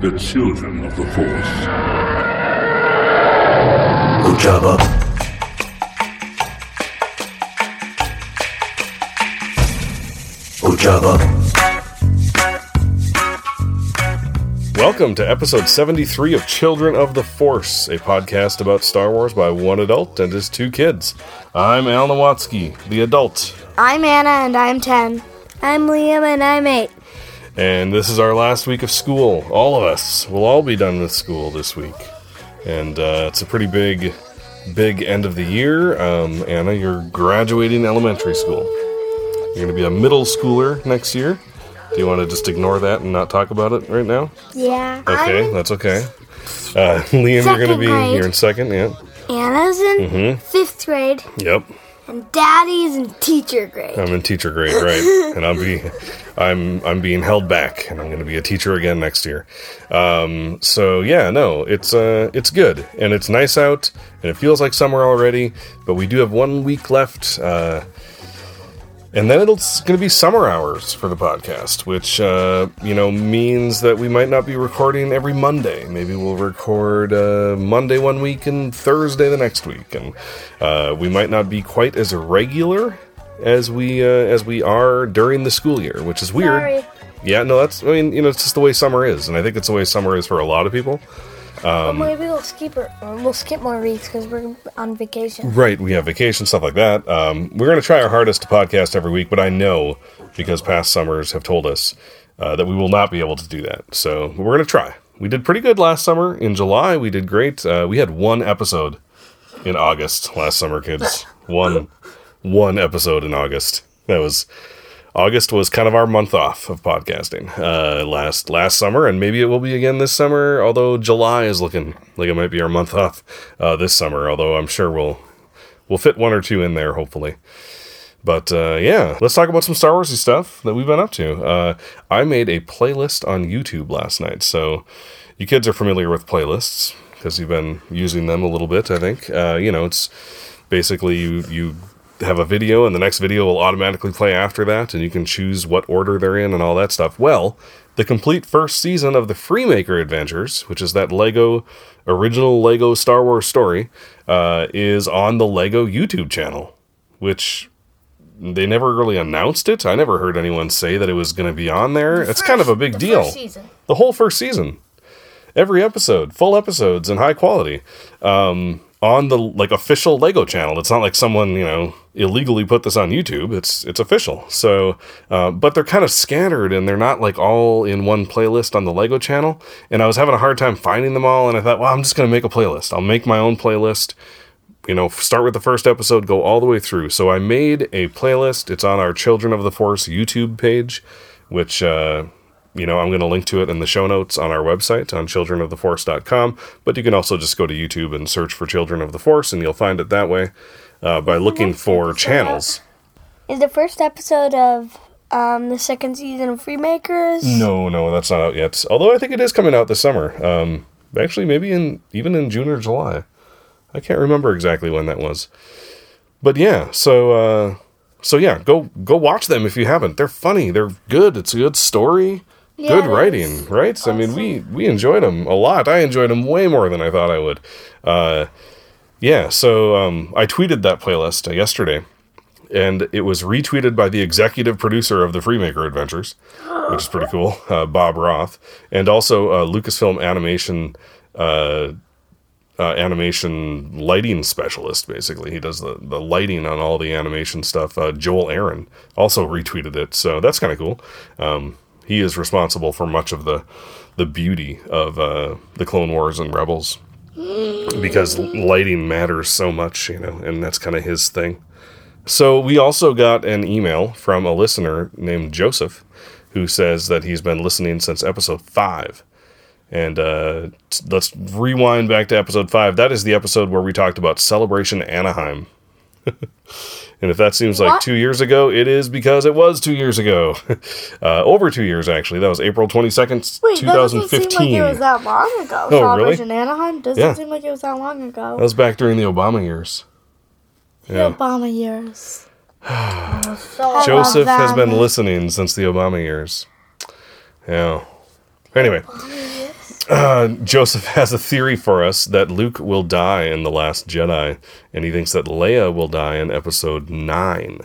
the children of the Force. Ujaba. Ujaba. Welcome to episode 73 of Children of the Force, a podcast about Star Wars by one adult and his two kids. I'm Al Nowatzki, the adult, I'm Anna and I'm 10. I'm Liam and I'm 8. And this is our last week of school. All of us will all be done with school this week. And uh, it's a pretty big, big end of the year. Um, Anna, you're graduating elementary school. You're going to be a middle schooler next year. Do you want to just ignore that and not talk about it right now? Yeah. Okay, that's okay. Uh, Liam, you're going to be grade. here in second. Yeah. Anna's in Mm-hmm. fifth grade Yep. And Daddy's in teacher grade. I'm in teacher grade, right? and I'll be, I'm, I'm being held back, and I'm going to be a teacher again next year. Um, so yeah, no, it's, uh, it's good, and it's nice out, and it feels like summer already. But we do have one week left, uh, and then it's going to be summer hours for the podcast, which uh, you know means that we might not be recording every Monday. Maybe we'll record uh, Monday one week and Thursday the next week, and uh, we might not be quite as regular as we uh, as we are during the school year, which is weird. Sorry. Yeah, no, that's I mean you know it's just the way summer is, and I think it's the way summer is for a lot of people. Um, Well, maybe we'll skip or We'll skip more weeks because we're on vacation. Right, we have vacation, stuff like that. Um, we're going to try our hardest to podcast every week, but I know because past summers have told us uh, that we will not be able to do that. So we're going to try. We did pretty good last summer. In July, we did great. Uh, we had one episode in August last summer, kids. One, one episode in August. That was August was kind of our month off of podcasting uh, last last summer, and maybe it will be again this summer. Although July is looking like it might be our month off uh, this summer. Although I'm sure we'll we'll fit one or two in there, hopefully. But uh, yeah, let's talk about some Star Warsy stuff that we've been up to. Uh, I made a playlist on YouTube last night, so you kids are familiar with playlists because you've been using them a little bit. I think uh, you know it's basically you you have a video and the next video will automatically play after that and you can choose what order they're in and all that stuff. Well the complete first season of the freemaker adventures which is that lego original lego star wars story uh, is on the lego youtube channel which they never really announced it. I never heard anyone say that it was going to be on there. It's kind of a big The deal. first the whole first season. Every episode full episodes and high quality. Um, on the like official lego channel. It's not like someone you know illegally put this on youtube. It's it's official. So uh, but they're kind of scattered and they're not like all in one playlist on the lego channel. And i was having a hard time finding them all. And i thought well i'm just to make a playlist. I'll make my own playlist. You know, start with the first episode, go all the way through. So I made a playlist. It's on our Children of the Force YouTube page, which, uh, you know, I'm going to link to it in the show notes on our website on childrenoftheforce.com. But you can also just go to YouTube and search for Children of the Force, and you'll find it that way uh, by looking for channels. Is the first episode of um, the second season of Freemakers? No, no, that's not out yet. Although I think it is coming out this summer. Um, actually, maybe in even in June or July. I can't remember exactly when that was. But yeah, so uh, so yeah, go go watch them if you haven't. They're funny. They're good. It's a good story. Yeah, good writing, right? I mean, we we enjoyed them a lot. I enjoyed them way more than I thought I would. Uh, yeah, so um, I tweeted that playlist uh, yesterday, and it was retweeted by the executive producer of the Freemaker Adventures, which is pretty cool, uh, Bob Roth, and also uh, Lucasfilm Animation. Uh, uh, animation lighting specialist. Basically, he does the, the lighting on all the animation stuff. Uh, Joel Aron also retweeted it, so that's kind of cool. Um, he is responsible for much of the the beauty of uh, the Clone Wars and Rebels because lighting matters so much, you know, and that's kind of his thing. So we also got an email from a listener named Joseph, who says that he's been listening since episode five. And uh, let's rewind back to episode five. That is the episode where we talked about Celebration Anaheim. and if that seems like What? two years ago, it is because it was two years ago. uh, over two years, actually. That was April 22nd, Wait, that doesn't 2015. seem like it was that long ago. Oh, really? Celebration Anaheim doesn't Yeah. seem like it was that long ago. that was back during the Obama years. The Yeah. Obama years. Joseph has been listening since the Obama years. Yeah. Anyway, uh, Joseph has a theory for us that Luke will die in The Last Jedi, and he thinks that Leia will die in episode 9.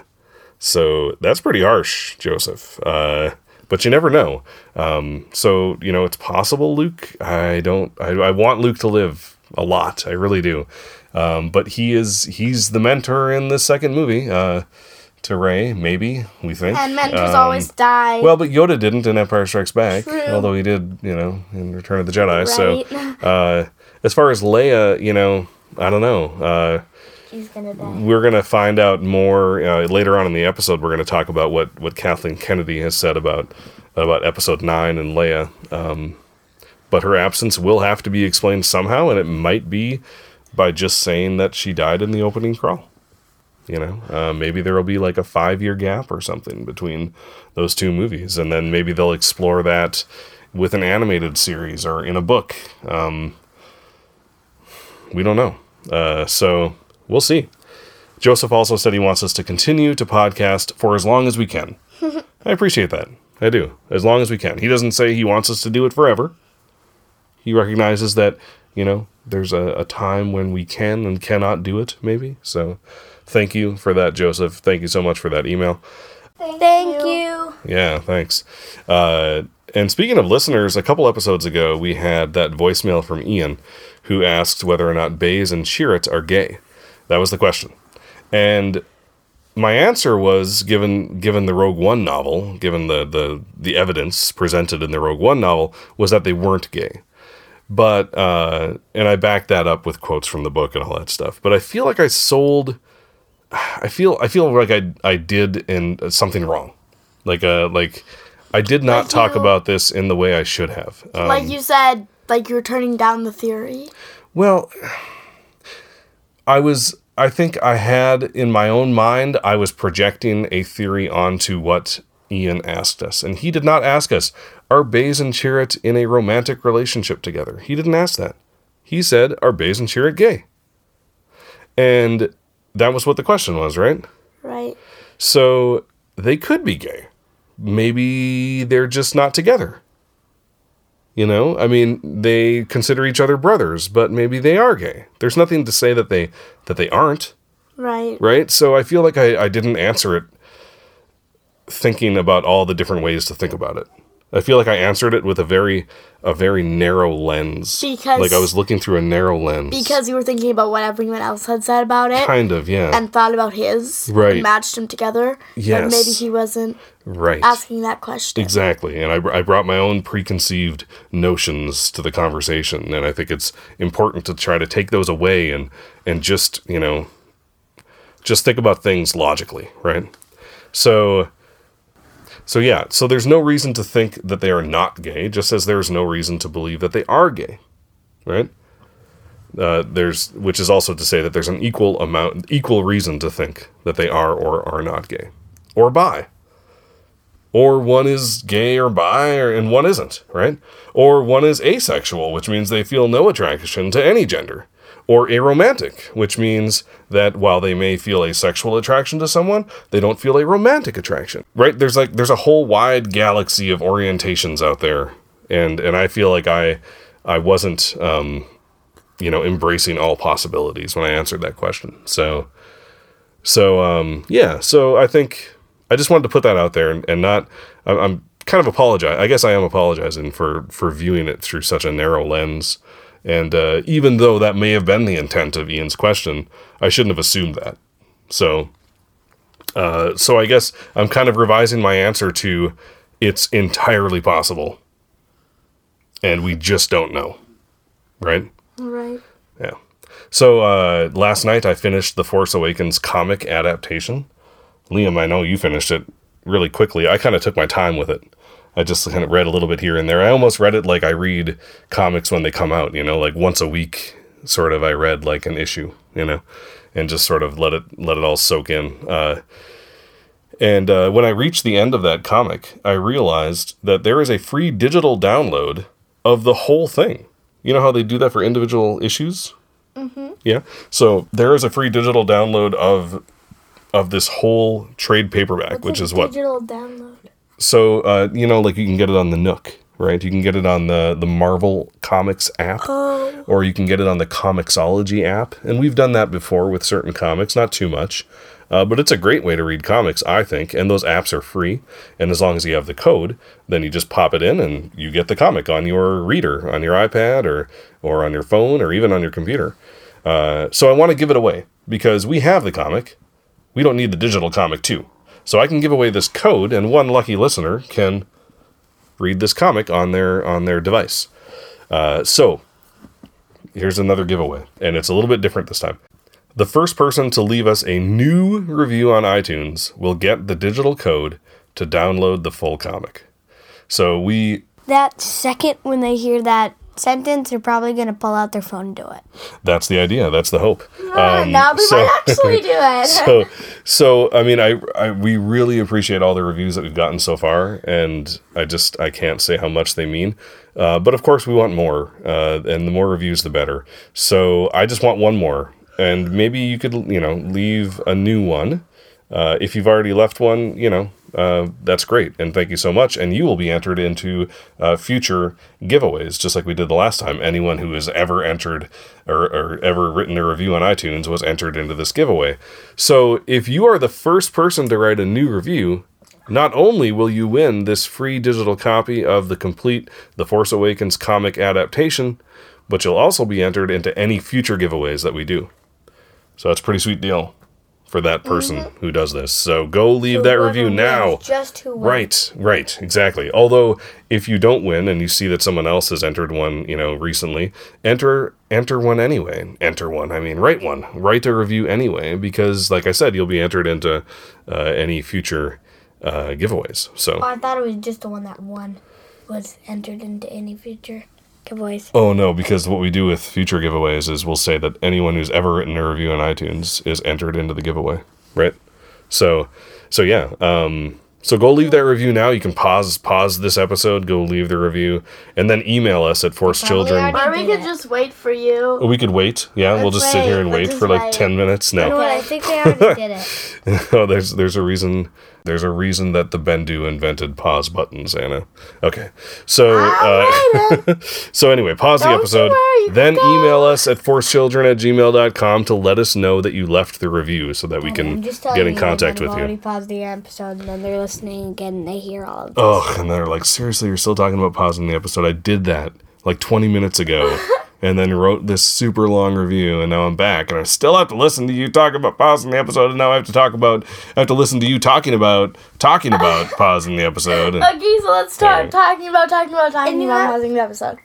So that's pretty harsh, Joseph. Uh, but you never know. Um, so, you know, it's possible, Luke. I don't, I, I want Luke to live a lot. I really do. Um, but he is, he's the mentor in the second movie. Uh, to Rey, maybe we think. And mentors Um, always die. Well, but Yoda didn't in Empire Strikes Back, True. although he did, you know, in Return of the Jedi. So, uh, as far as Leia, you know, I don't know. Uh, She's gonna die. we're gonna find out more uh, later on in the episode. We're gonna talk about what what Kathleen Kennedy has said about about Episode Nine and Leia. Um, but her absence will have to be explained somehow, and it might be by just saying that she died in the opening crawl. You know, uh, maybe there will be like a five year gap or something between those two movies, and then maybe they'll explore that with an animated series or in a book. Um, we don't know. Uh, so we'll see. Joseph also said he wants us to continue to podcast for as long as we can. I appreciate that. I do. As long as we can. He doesn't say he wants us to do it forever. He recognizes that, you know, there's a, a time when we can and cannot do it, maybe. So thank you for that, Joseph. Thank you so much for that email. Thank you. Yeah, thanks. Uh, and speaking of listeners, a couple episodes ago, we had that voicemail from Ian who asked whether or not Baze and Chirrut are gay. That was the question. And my answer was given given the Rogue One novel, given the, the, the evidence presented in the Rogue One novel, was that they weren't gay. But uh, and I backed that up with quotes from the book and all that stuff. But I feel like I sold I feel I feel like I I did in something wrong. Like uh like I did not Like talk you- about this in the way I should have. Um, like you said, like you were turning down the theory. well, I was. I think I had in my own mind. I was projecting a theory onto what Ian asked us, and he did not ask us, "Are Baze and Chirrut in a romantic relationship together?" He didn't ask that. He said, "Are Baze and Chirrut gay?" And that was what the question was, right? Right. So they could be gay. Maybe they're just not together. You know, I mean, they consider each other brothers, but maybe they are gay. There's nothing to say that they that they aren't, Right. right? So I feel like I, I didn't answer it thinking about all the different ways to think about it. I feel like I answered it with a very a very narrow lens. Because- like I was looking through a narrow lens. Because you were thinking about what everyone else had said about it. kind of, yeah. and thought about his Right. and matched them together. Yes. But maybe he wasn't right. asking that question. Exactly. And I, I brought my own preconceived notions to the conversation. And I think it's important to try to take those away and, and just, you know, just think about things logically, right? So, so yeah, so there's no reason to think that they are not gay, just as there's no reason to believe that they are gay, right? Uh, there's, which is also to say that there's an equal amount, equal reason to think that they are or are not gay, or bi, or one is gay or bi or, and one isn't right or one is asexual which means they feel no attraction to any gender or aromantic which means that while they may feel a sexual attraction to someone they don't feel a romantic attraction right there's like there's a whole wide galaxy of orientations out there and and i feel like i i wasn't um you know embracing all possibilities when i answered that question so so um, yeah, so I think I just wanted to put that out there and, and not. I'm, kind of apologize. I guess I am apologizing for for viewing it through such a narrow lens. And uh, even though that may have been the intent of Ian's question, I shouldn't have assumed that. So, uh, so I guess I'm kind of revising my answer to it's entirely possible, and we just don't know, right? Right. Yeah. So uh, last night I finished the Force Awakens comic adaptation. Liam, I know you finished it really quickly. I kind of took my time with it. I just kind of read a little bit here and there. I almost read it like I read comics when they come out, you know, like once a week sort of I read like an issue, you know, and just sort of let it let it all soak in. Uh, and uh, when I reached the end of that comic, I realized that there is a free digital download of the whole thing. You know how they do that for individual issues? Mm-hmm. Yeah. So there is a free digital download of of this whole trade paperback, which is what digital download. So uh, you know, like you can get it on the Nook, right? You can get it on the the Marvel Comics app, or you can get it on the Comixology app. And we've done that before with certain comics, not too much. Uh, but it's a great way to read comics, I think. And those apps are free. And as long as you have the code, then you just pop it in and you get the comic on your reader, on your iPad, or, or on your phone, or even on your computer. Uh, so I want to give it away because we have the comic. We don't need the digital comic too. So I can give away this code, and one lucky listener can read this comic on their on their device. Uh, so here's another giveaway, and it's a little bit different this time. The first person to leave us a new review on iTunes will get the digital code to download the full comic. So we That second when they hear that sentence, they're probably going to pull out their phone and do it. that's the idea. That's the hope. Um, now we so- might actually do it. so so i mean I, I we really appreciate all the reviews that we've gotten so far and i just i can't say how much they mean uh, but of course we want more uh, and the more reviews the better so i just want one more and maybe you could you know leave a new one uh, if you've already left one you know uh, that's great and thank you so much and you will be entered into uh, future giveaways just like we did the last time. Anyone who has ever entered or, or ever written a review on itunes was entered into this giveaway. So if you are the first person to write a new review not only will you win this free digital copy of the complete the force awakens comic adaptation but you'll also be entered into any future giveaways that we do. So that's pretty sweet deal for that person who does this. So go leave that review now. Just who wins. Right, right, exactly. Although if you don't win and you see that someone else has entered one, you know, recently, enter enter one anyway. Enter one. I mean, write one. Write a review anyway because like I said, you'll be entered into uh, any future uh, giveaways. So Oh, I thought it was just the one that won was entered into any future giveaways. Oh no, because what we do with future giveaways is we'll say that anyone who's ever written a review on iTunes is entered into the giveaway, right? So, so yeah. Um, so go leave that review now. You can pause pause this episode, go leave the review, and then email us at Force Children. already- or we could just wait for you. We could wait. Yeah, we'll Let's just sit here and wait. wait Let's for like wait. ten minutes. You know No, what? I think they already did it. oh, there's there's a reason. There's a reason that the Bendu invented pause buttons, Anna. Okay, so uh, so anyway, pause the Don't you episode. then go. email us at forcechildren at gmail.com to let us know that you left the review so that we can I'm just telling get in contact with you. paused the episode and then they're listening again and they hear all of this. Ugh, and they're like, seriously, you're still talking about pausing the episode. I did that like 20 minutes ago. And then wrote this super long review, and now I'm back, and I still have to listen to you talk about pausing the episode, and now I have to talk about, I have to listen to you talking about, talking about pausing the episode. And, Okay, so let's start Alright. talking about talking about talking And about know- pausing the episode.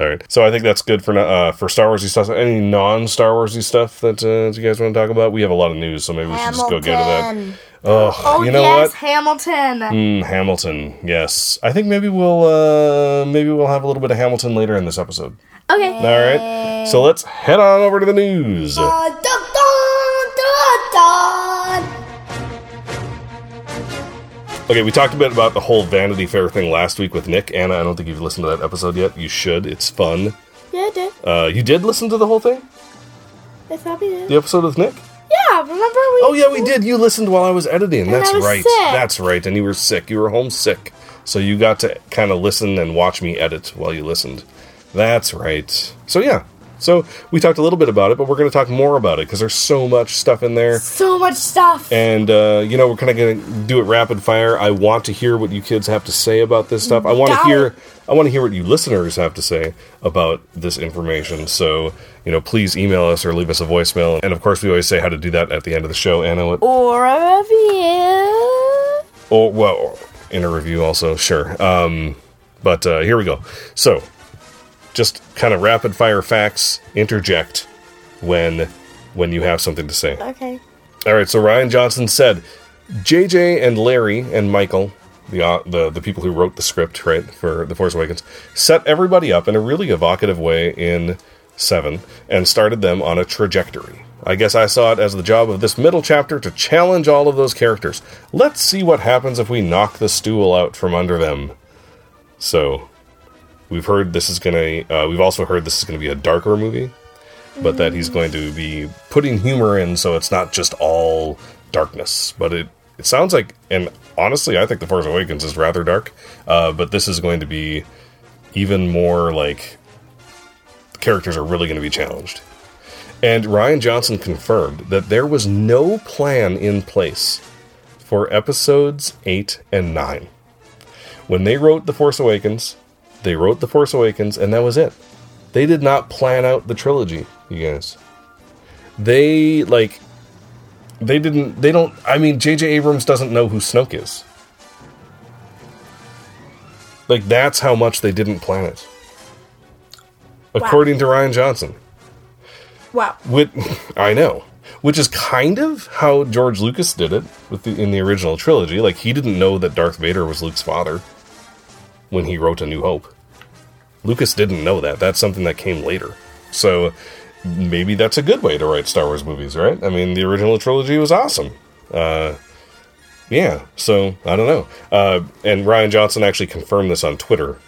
All right. So I think that's good for uh, for Star Warsy stuff. Any non Star Warsy stuff that, uh, you guys want to talk about? We have a lot of news, so maybe we should just go get to that. Hamilton. Oh, you know yes, what? Hamilton. Mm, Hamilton. Yes, I think maybe we'll uh, maybe we'll have a little bit of Hamilton later in this episode. Okay. All right. So let's head on over to the news. Dun, dun, dun, dun. Okay, we talked a bit about the whole Vanity Fair thing last week with Nick. Anna, I don't think you've listened to that episode yet. You should. It's fun. Yeah, I did. Uh, you did listen to the whole thing? I probably did. The episode with Nick? Yeah, remember we? Oh yeah, we did. You listened while I was editing. That's I was right. sick. That's right. And you were sick. You were homesick. So you got to kind of listen and watch me edit while you listened. That's right. So yeah. So we talked a little bit about it, but we're going to talk more about it because there's so much stuff in there. So much stuff. And uh, you know, we're kind of going to do it rapid fire. I want to hear what you kids have to say about this stuff. I want to hear. I want to hear what you listeners have to say about this information. So you know, please email us or leave us a voicemail. And of course, we always say how to do that at the end of the show. Anna, what, Or a review. or well, in a review also, sure. Um, but uh, here we go. So, just kind of rapid fire facts. Interject when when you have something to say. Okay. All right, so Rian Johnson said, JJ and Larry and Michael, the, uh, the the people who wrote the script, right, for The Force Awakens, set everybody up in a really evocative way in 7 and started them on a trajectory. I guess I saw it as the job of this middle chapter to challenge all of those characters. Let's see what happens if we knock the stool out from under them. So, we've heard this is going to, uh, we've also heard this is going to be a darker movie but that he's going to be putting humor in so it's not just all darkness but it it sounds like and honestly i think the force awakens is rather dark uh, but this is going to be even more like characters are really going to be challenged. And Rian Johnson confirmed that there was no plan in place for episodes 8 and 9. When they wrote The Force Awakens, they wrote The Force Awakens, and that was it. They did not plan out the trilogy, you guys. They, like, they didn't, they don't, I mean, J.J. Abrams doesn't know who Snoke is. Like, that's how much they didn't plan it. According to Rian Johnson. Wow. Which, I know. Which is kind of how George Lucas did it with the, in the original trilogy. Like, he didn't know that Darth Vader was Luke's father when he wrote A New Hope. Lucas didn't know that. That's something that came later. So, maybe that's a good way to write Star Wars movies, right? I mean, the original trilogy was awesome. Uh, yeah, so I don't know. Uh, and Rian Johnson actually confirmed this on Twitter,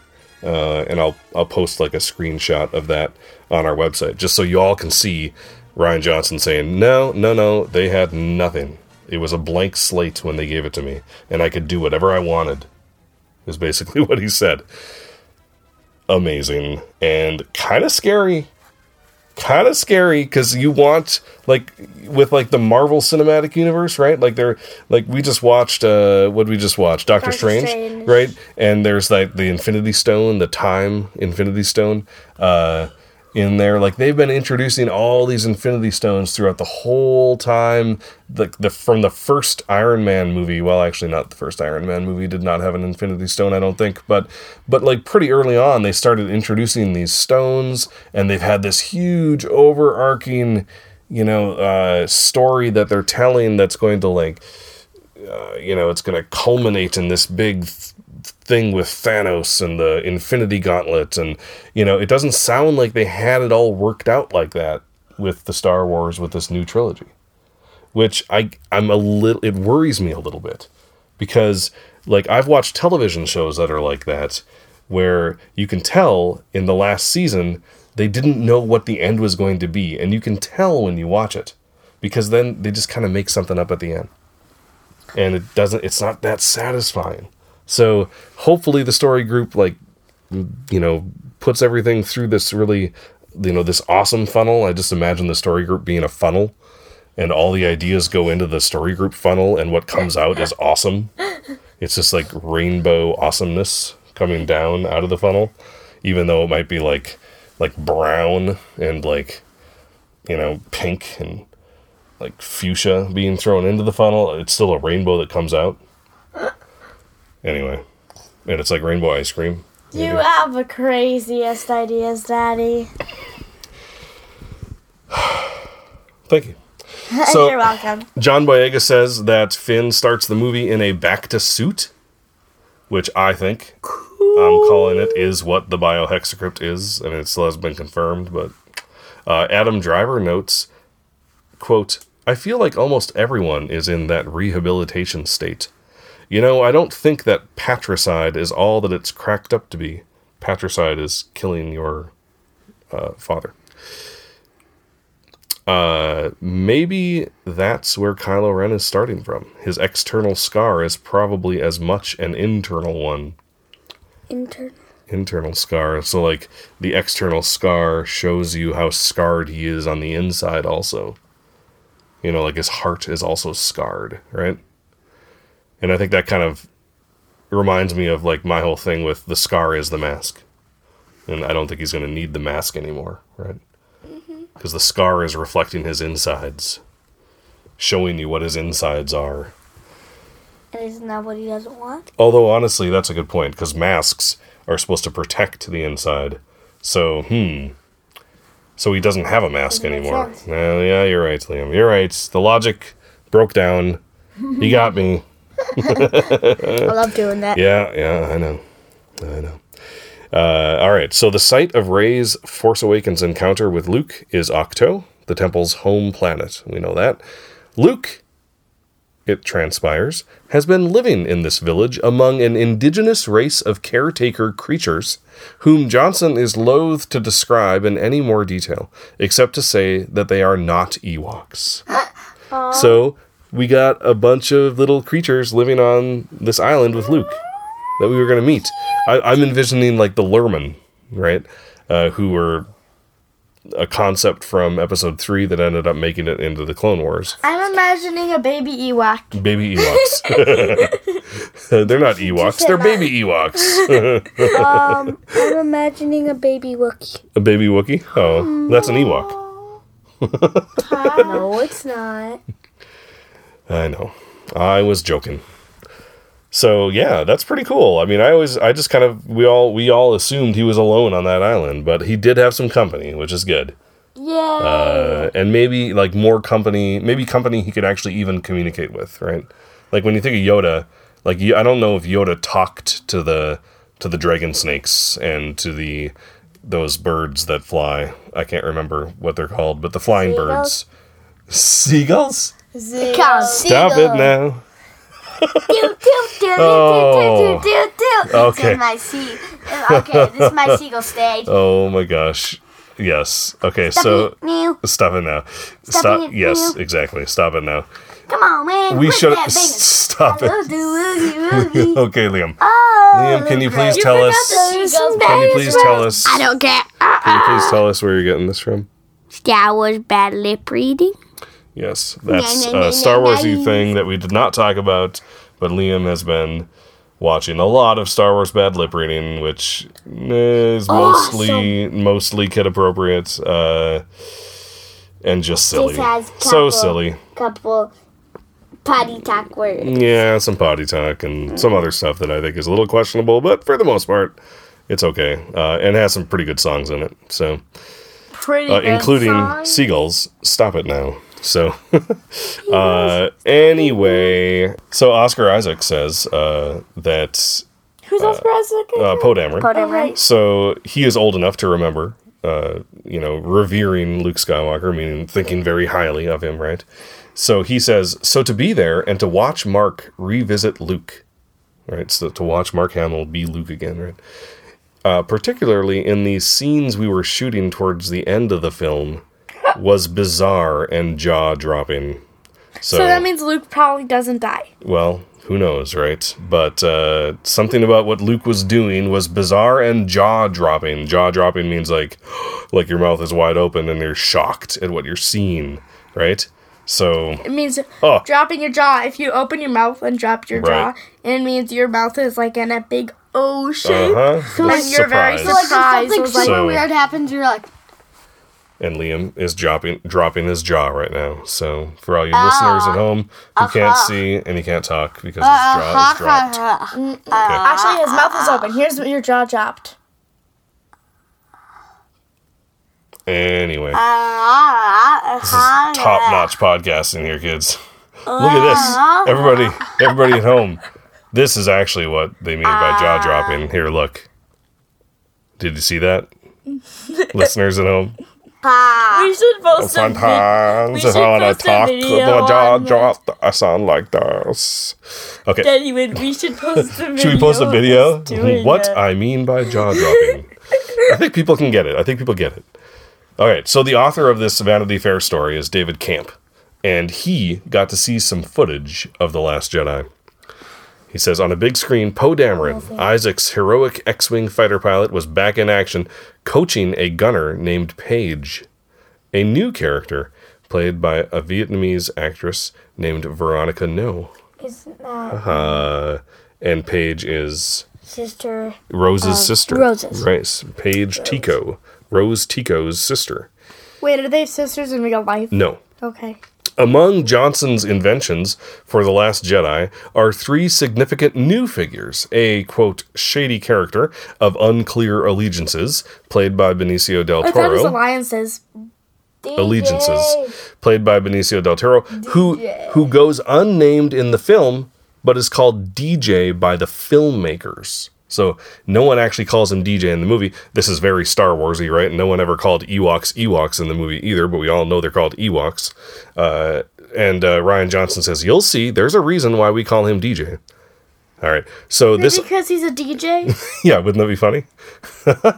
uh, and I'll I'll post like a screenshot of that on our website just so you all can see Rian Johnson saying no, no, no, they had nothing. It was a blank slate when they gave it to me, and I could do whatever I wanted. Is basically what he said. Amazing and kind of scary kind of scary because you want like with like the Marvel Cinematic Universe, right? Like they're like we just watched uh what we just watched Doctor Doctor Strange, Strange. right? And there's like the Infinity Stone, the Time Infinity Stone, uh in there. Like they've been introducing all these Infinity Stones throughout the whole time. The, the from the first Iron Man movie. Well, actually, not the first Iron Man movie did not have an Infinity Stone, I don't think. But but like pretty early on, they started introducing these stones, and they've had this huge overarching, you know, uh, story that they're telling that's going to like uh, you know, it's going to culminate in this big th- thing with Thanos and the Infinity Gauntlet. And, you know, it doesn't sound like they had it all worked out like that with the Star Wars, with this new trilogy. Which I, I'm a little, it worries me a little bit. Because, like, I've watched television shows that are like that, where you can tell in the last season, they didn't know what the end was going to be. And you can tell when you watch it. Because then they just kind of make something up at the end and it doesn't it's not that satisfying so hopefully the story group like you know puts everything through this really you know this awesome funnel i just imagine the story group being a funnel and all the ideas go into the story group funnel and what comes out is awesome it's just like rainbow awesomeness coming down out of the funnel even though it might be like like brown and like you know pink and like fuchsia being thrown into the funnel. It's still a rainbow that comes out. Anyway, and it's like rainbow ice cream. You have the craziest ideas, Daddy. Thank you. So- You're welcome. John Boyega says that Finn starts the movie in a bacta suit, which I think I'm calling it is what the biohexacrypt is. I mean, it still hasn't been confirmed, but uh, Adam Driver notes, quote, I feel like almost everyone is in that rehabilitation state. You know, I don't think that patricide is all that it's cracked up to be. Patricide is killing your uh, father. Uh, maybe that's where Kylo Ren is starting from. His external scar is probably as much an internal one. Intern. Internal scar. So, like, the external scar shows you how scarred he is on the inside, also. You know, like his heart is also scarred, right? And I think that kind of reminds me of, like, my whole thing with the scar is the mask. And I don't think he's going to need the mask anymore, right? because the scar is reflecting his insides, showing you what his insides are. And isn't that what he doesn't want? Although, honestly, that's a good point because masks are supposed to protect the inside. So, hmm. So he doesn't have a mask anymore. Well, yeah, you're right, Liam. You're right. The logic broke down. You got me. I love doing that. Yeah, yeah, I know. I know. Uh, all right, so the site of Rey's Force Awakens encounter with Luke is Ahch-To, the temple's home planet. We know that. Luke, it transpires, has been living in this village among an indigenous race of caretaker creatures whom Johnson is loath to describe in any more detail, except to say that they are not Ewoks. So we got a bunch of little creatures living on this island with Luke that we were going to meet. I, I'm envisioning like the Lurmen, right? Uh, who were a concept from episode three that ended up making it into the Clone Wars. I'm imagining a baby Ewok. Baby Ewoks. they're not Ewoks. They're baby Ewoks. Um, I'm imagining a baby Wookie. a baby Wookie? Oh, that's an Ewok. No, it's not. I know. I was joking. So yeah, that's pretty cool. I mean, I always, I just kind of, we all, we all assumed he was alone on that island, but he did have some company, which is good. Yeah. Uh, and maybe like more company, maybe company he could actually even communicate with, right? Like when you think of Yoda, like I don't know if Yoda talked to the to the dragon snakes and to the those birds that fly. I can't remember what they're called, but the flying birds. Seagulls? Stop it now. Oh. Okay. In my sea. Uh, okay, this is my seagull stage. Oh my gosh. Yes. Okay, so New. stop it now. Stop Stop. it Yes, now. exactly. Stop it now. Come on, man. We should stop it. Okay, Liam. Oh, Liam, can you please tell us? Can you please tell us? I don't care. Can you please tell us where you're getting this from? Star Wars bad lip reading. Yes, that's a Star Warsy thing that we did not talk about, but Liam has been watching a lot of Star Wars bad lip reading, which is mostly mostly kid appropriate uh, and just silly. has So silly. Couple potty talk words. Yeah, some potty talk and some other stuff that I think is a little questionable, but for the most part, it's okay. Uh, and has some pretty good songs in it. So, Pretty uh, including song. Seagulls. Stop it now. So, uh, anyway, so Oscar Isaac says uh, that Who's Oscar Isaac? uh, Poe Dameron. Dameron. So he is old enough to remember, uh, you know, revering Luke Skywalker, meaning thinking very highly of him, right? So he says, so to be there and to watch Mark revisit Luke, right? So to watch Mark Hamill be Luke again, right? Uh, particularly in these scenes we were shooting towards the end of the film, was bizarre and jaw dropping. So, So that means Luke probably doesn't die. well, who knows, right? But uh, something about what Luke was doing was bizarre and jaw dropping. Jaw dropping means like, like your mouth is wide open and you're shocked at what you're seeing, right? So, It means Oh. dropping your jaw. If you open your mouth and drop your Right. jaw, it means your mouth is like in a big O shape. uh huh. And you're very Surprise. So like if something It was like, super So- weird happens, you're like, And Liam is dropping dropping his jaw right now. So for all you listeners at home who can't see and he can't talk because his jaw is dropped. Okay. Actually, his mouth is open. Here's your jaw dropped. Anyway, Uh, this is top notch podcasting here, kids. Look at this, everybody, everybody at home. This is actually what they mean by jaw dropping. Here, look. Did you see that, listeners at home? We should post a Sometimes we should when I post a talk, video the jaw on I sound like this. Okay. Daddy, we we should post a video. Should we post a video? What it. I mean by jaw dropping. I think people can get it. I think people get it. All right. So the author of this Vanity Fair story is David Kamp, and he got to see some footage of The Last Jedi. He says on a big screen, Poe Dameron, Isaac's heroic X-wing fighter pilot, was back in action, coaching a gunner named Paige, a new character played by a Vietnamese actress named Veronica Ngo. Isn't that Uh, and Paige is sister? Rose's sister. Rose's. Right. Paige Tico. Rose Tico's sister. Wait, are they sisters in real life? No. Okay. Among Johnson's inventions for The Last Jedi are three significant new figures. A, quote, shady character of unclear allegiances, played by Benicio del I thought it was Toro. alliances. Allegiances, played by Benicio del Toro, who who goes unnamed in the film, but is called DJ by the filmmakers. So no one actually calls him DJ in the movie. This is very Star Warsy, right? No one ever called Ewoks Ewoks in the movie either, but we all know they're called Ewoks. Uh, and uh, Rian Johnson says, "You'll see. There's a reason why we call him DJ." All right. So this, because he's a DJ. yeah, wouldn't that be funny?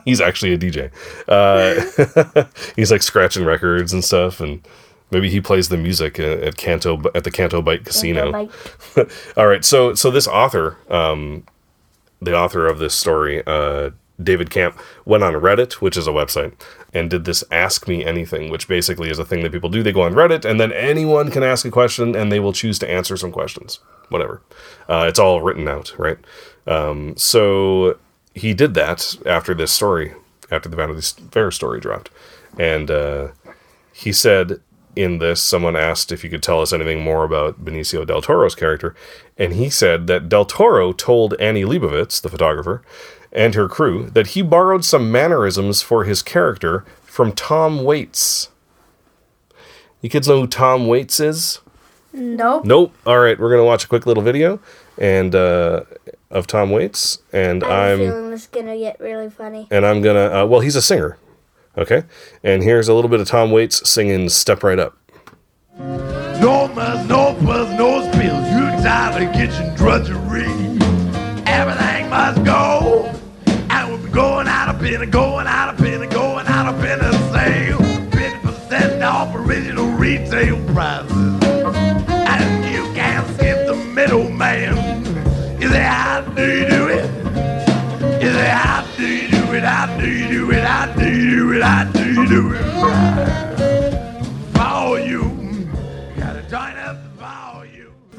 he's actually a DJ. Uh, he's like scratching records and stuff, and maybe he plays the music at, Canto at the Canto Bight Casino. Like, All right, so so this author, um, the author of this story, uh, David Kamp went on Reddit, which is a website, and did this Ask Me Anything, which basically is a thing that people do. They go on Reddit, and then anyone can ask a question, and they will choose to answer some questions. Whatever. Uh, it's all written out, right? Um, so he did that after this story, after the Vanity Fair story dropped. And uh, he said in this, someone asked if you could tell us anything more about Benicio del Toro's character. And he said that del Toro told Annie Leibovitz, the photographer, and her crew that he borrowed some mannerisms for his character from Tom Waits. You kids know who Tom Waits is? Nope. Nope. All right, we're gonna watch a quick little video and uh, of Tom Waits, and I have a I'm feeling this is gonna get really funny. and I'm gonna. Uh, well, he's a singer. Okay, and here's a little bit of Tom Waits singing "Step Right Up." You kitchen drudgery. Everything must go. And we'll be going out of going out of going out of sale. 50% off original retail prices.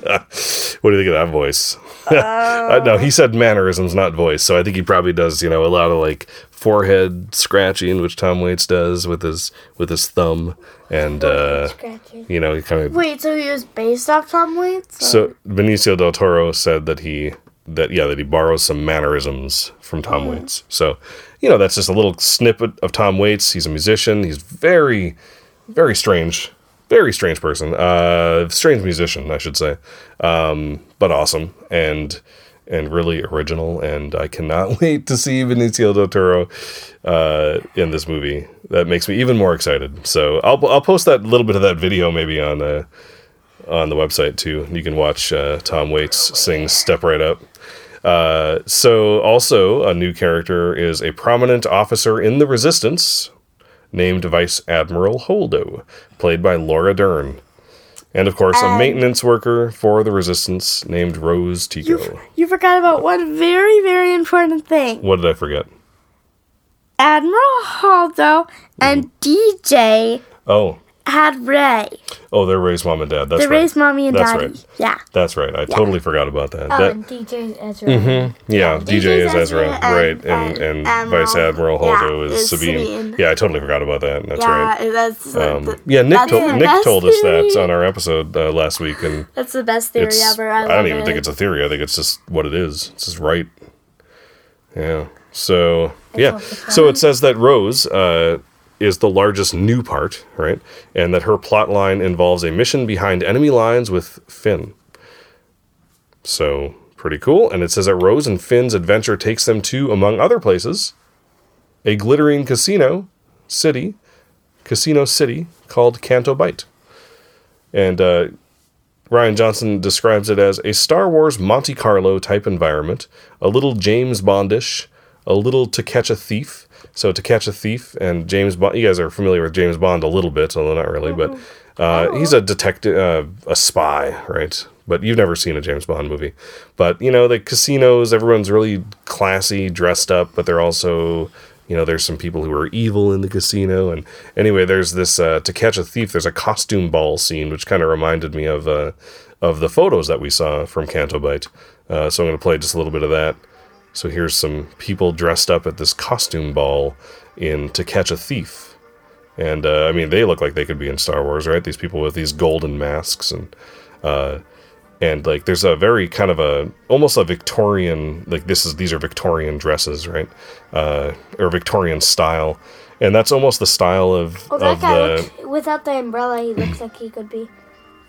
What do you think of that voice? Uh, no, he said mannerisms, not voice. So I think he probably does, you know, a lot of like forehead scratching, which Tom Waits does with his with his thumb, and uh, you know, he kind of Wait, so he was based off Tom Waits? So Benicio del Toro said that he that yeah that he borrows some mannerisms from Tom Waits. So you know that's just a little snippet of Tom Waits. He's a musician. He's very very strange, very strange person. Uh, strange musician, I should say, um, but awesome and and really original. And I cannot wait to see Benicio del Toro uh, in this movie. That makes me even more excited. So I'll I'll post that little bit of that video maybe on. Uh, on the website too. You can watch uh, Tom Waits sing "Step Right Up." Uh, so, also a new character is a prominent officer in the Resistance named Vice Admiral Holdo, played by Laura Dern, and of course a maintenance worker for the Resistance named Rose Tico. You forgot about one very, very important thing. What did I forget? Admiral Holdo and mm-hmm. DJ Oh, had Rey. oh, they're Rey's mom and dad. That's right. They right. raised mommy and That's daddy. right. Yeah. That's right. I totally forgot about that. Oh, That- and DJ Ezra. Yeah, DJ is Ezra, Ezra and- right, and, and and Vice Admiral yeah, Holdo is, is Sabine. Sabine. Yeah, I totally forgot about that. That's right. Yeah, that's Um, the, yeah, Nick that's told Nick best told us that on our episode uh, last week, and that's the best theory it's ever. I, I, don't even it. think it's a theory. I think it's just what it is. It's just right. Yeah. So yeah. So it says that Rose uh, is the largest new part, right, and that her plot line involves a mission behind enemy lines with Finn. So pretty cool. And it says that Rose and Finn's adventure takes them to, among other places, a glittering casino city, casino city called Canto Bight. And uh, Rian Johnson describes it as a Star Wars Monte Carlo type environment, a little James Bondish, a little To Catch a Thief. So To Catch a Thief and James Bond, you guys are familiar with James Bond a little bit, although not really, but uh, he's a detective, uh, a spy, right? But you've never seen a James Bond movie. But you know the casinos, everyone's really classy, dressed up, but they're also you know there's some people who are evil in the casino and anyway there's this uh, to catch a thief there's a costume ball scene which kind of reminded me of uh, of the photos that we saw from Canto Bight. Uh, so I'm going to play just a little bit of that. So here's some people dressed up at this costume ball in To Catch a Thief. And uh, I mean, they look like they could be in Star Wars, right? These people with these golden masks and uh, and like there's a very kind of a almost a Victorian like this is these are Victorian dresses, right? Uh, or Victorian style, and that's almost the style of Well, that of guy the looks, without the umbrella, he looks like he could be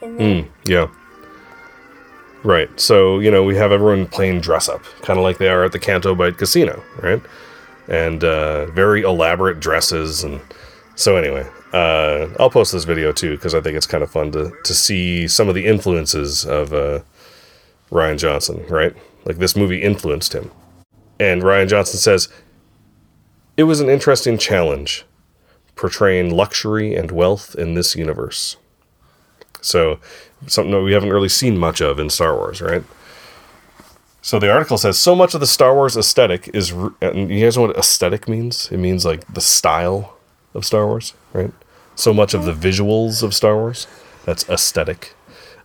in there. Yeah. Right. So, you know, we have everyone playing dress up, kind of like they are at the Canto Bight Casino, right? And uh, very elaborate dresses. And so, anyway, uh, I'll post this video too because I think it's kind of fun to, to see some of the influences of uh, Rian Johnson, right? Like this movie influenced him. And Rian Johnson says, It was an interesting challenge portraying luxury and wealth in this universe. So, something that we haven't really seen much of in Star Wars, right? So the article says so much of the Star Wars aesthetic is. r- And you guys know what aesthetic means? It means like the style of Star Wars, right? So much of the visuals of Star Wars. That's aesthetic.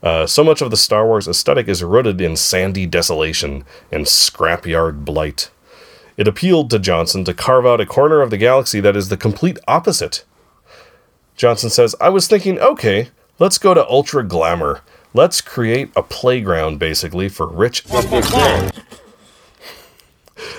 Uh, so much of the Star Wars aesthetic is rooted in sandy desolation and scrapyard blight. It appealed to Johnson to carve out a corner of the galaxy that is the complete opposite. Johnson says, I was thinking, okay, let's go to ultra glamour. Let's create a playground, basically, for rich.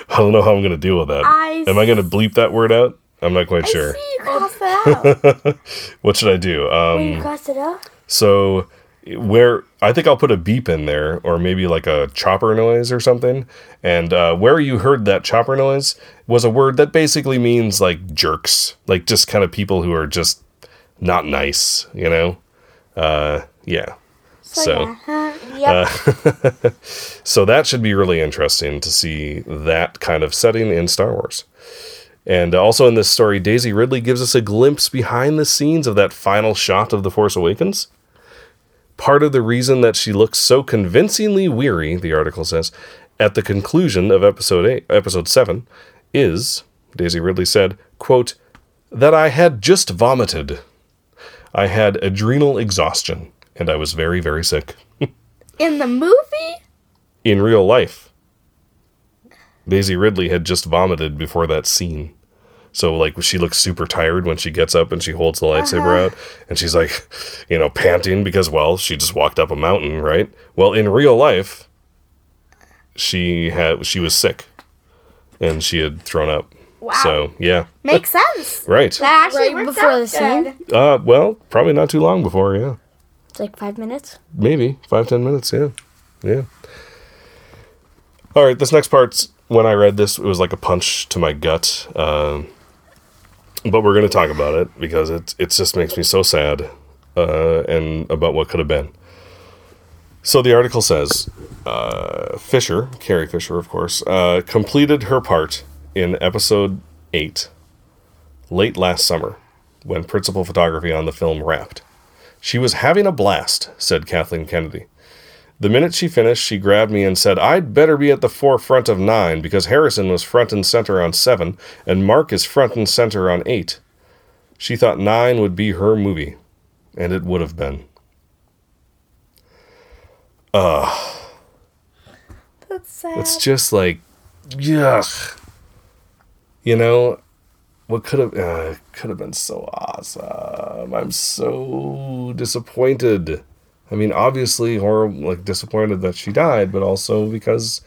I don't know how I'm going to deal with that. I Am I going to bleep that word out? I'm not quite sure. You crossed it out. What should I do? Um, You crossed it out? So where I think I'll put a beep in there, or maybe like a chopper noise or something. And uh, where you heard that chopper noise was a word that basically means like jerks, like just kind of people who are just not nice, you know? Uh, yeah. So, Yep. so that should be really interesting to see that kind of setting in Star Wars. And also in this story, Daisy Ridley gives us a glimpse behind the scenes of that final shot of The Force Awakens. Part of the reason that she looks so convincingly weary, the article says, at the conclusion of episode eight, episode 7 is, Daisy Ridley said, quote, that I had just vomited. I had adrenal exhaustion and I was very, very sick. In the movie? in real life. Daisy Ridley had just vomited before that scene. So like she looks super tired when she gets up and she holds the lightsaber uh-huh. out and she's like, you know, panting because well, she just walked up a mountain, right? Well, in real life, she had she was sick and she had thrown up. Wow. So, yeah. Makes sense. Right. That actually Right worked before out the scene? good. Uh well, probably not too long before, yeah. It's like five minutes. Maybe five ten minutes. Yeah, yeah. All right, this next part's when I read this, it was like a punch to my gut. Um, but we're going to talk about it because it it just makes me so sad, uh, and about what could have been. So the article says, uh, Fisher, Carrie Fisher, of course, uh, completed her part in episode eight, late last summer, when principal photography on the film wrapped. She was having a blast, said Kathleen Kennedy. The minute she finished, she grabbed me and said, I'd better be at the forefront of nine because Harrison was front and center on seven and Mark is front and center on eight. She thought nine would be her movie, and it would have been. Ugh. That's sad. It's just like, yuck. You know, what could have uh, could have been so awesome. I'm so disappointed. I mean, obviously, horrible, like disappointed that she died, but also because,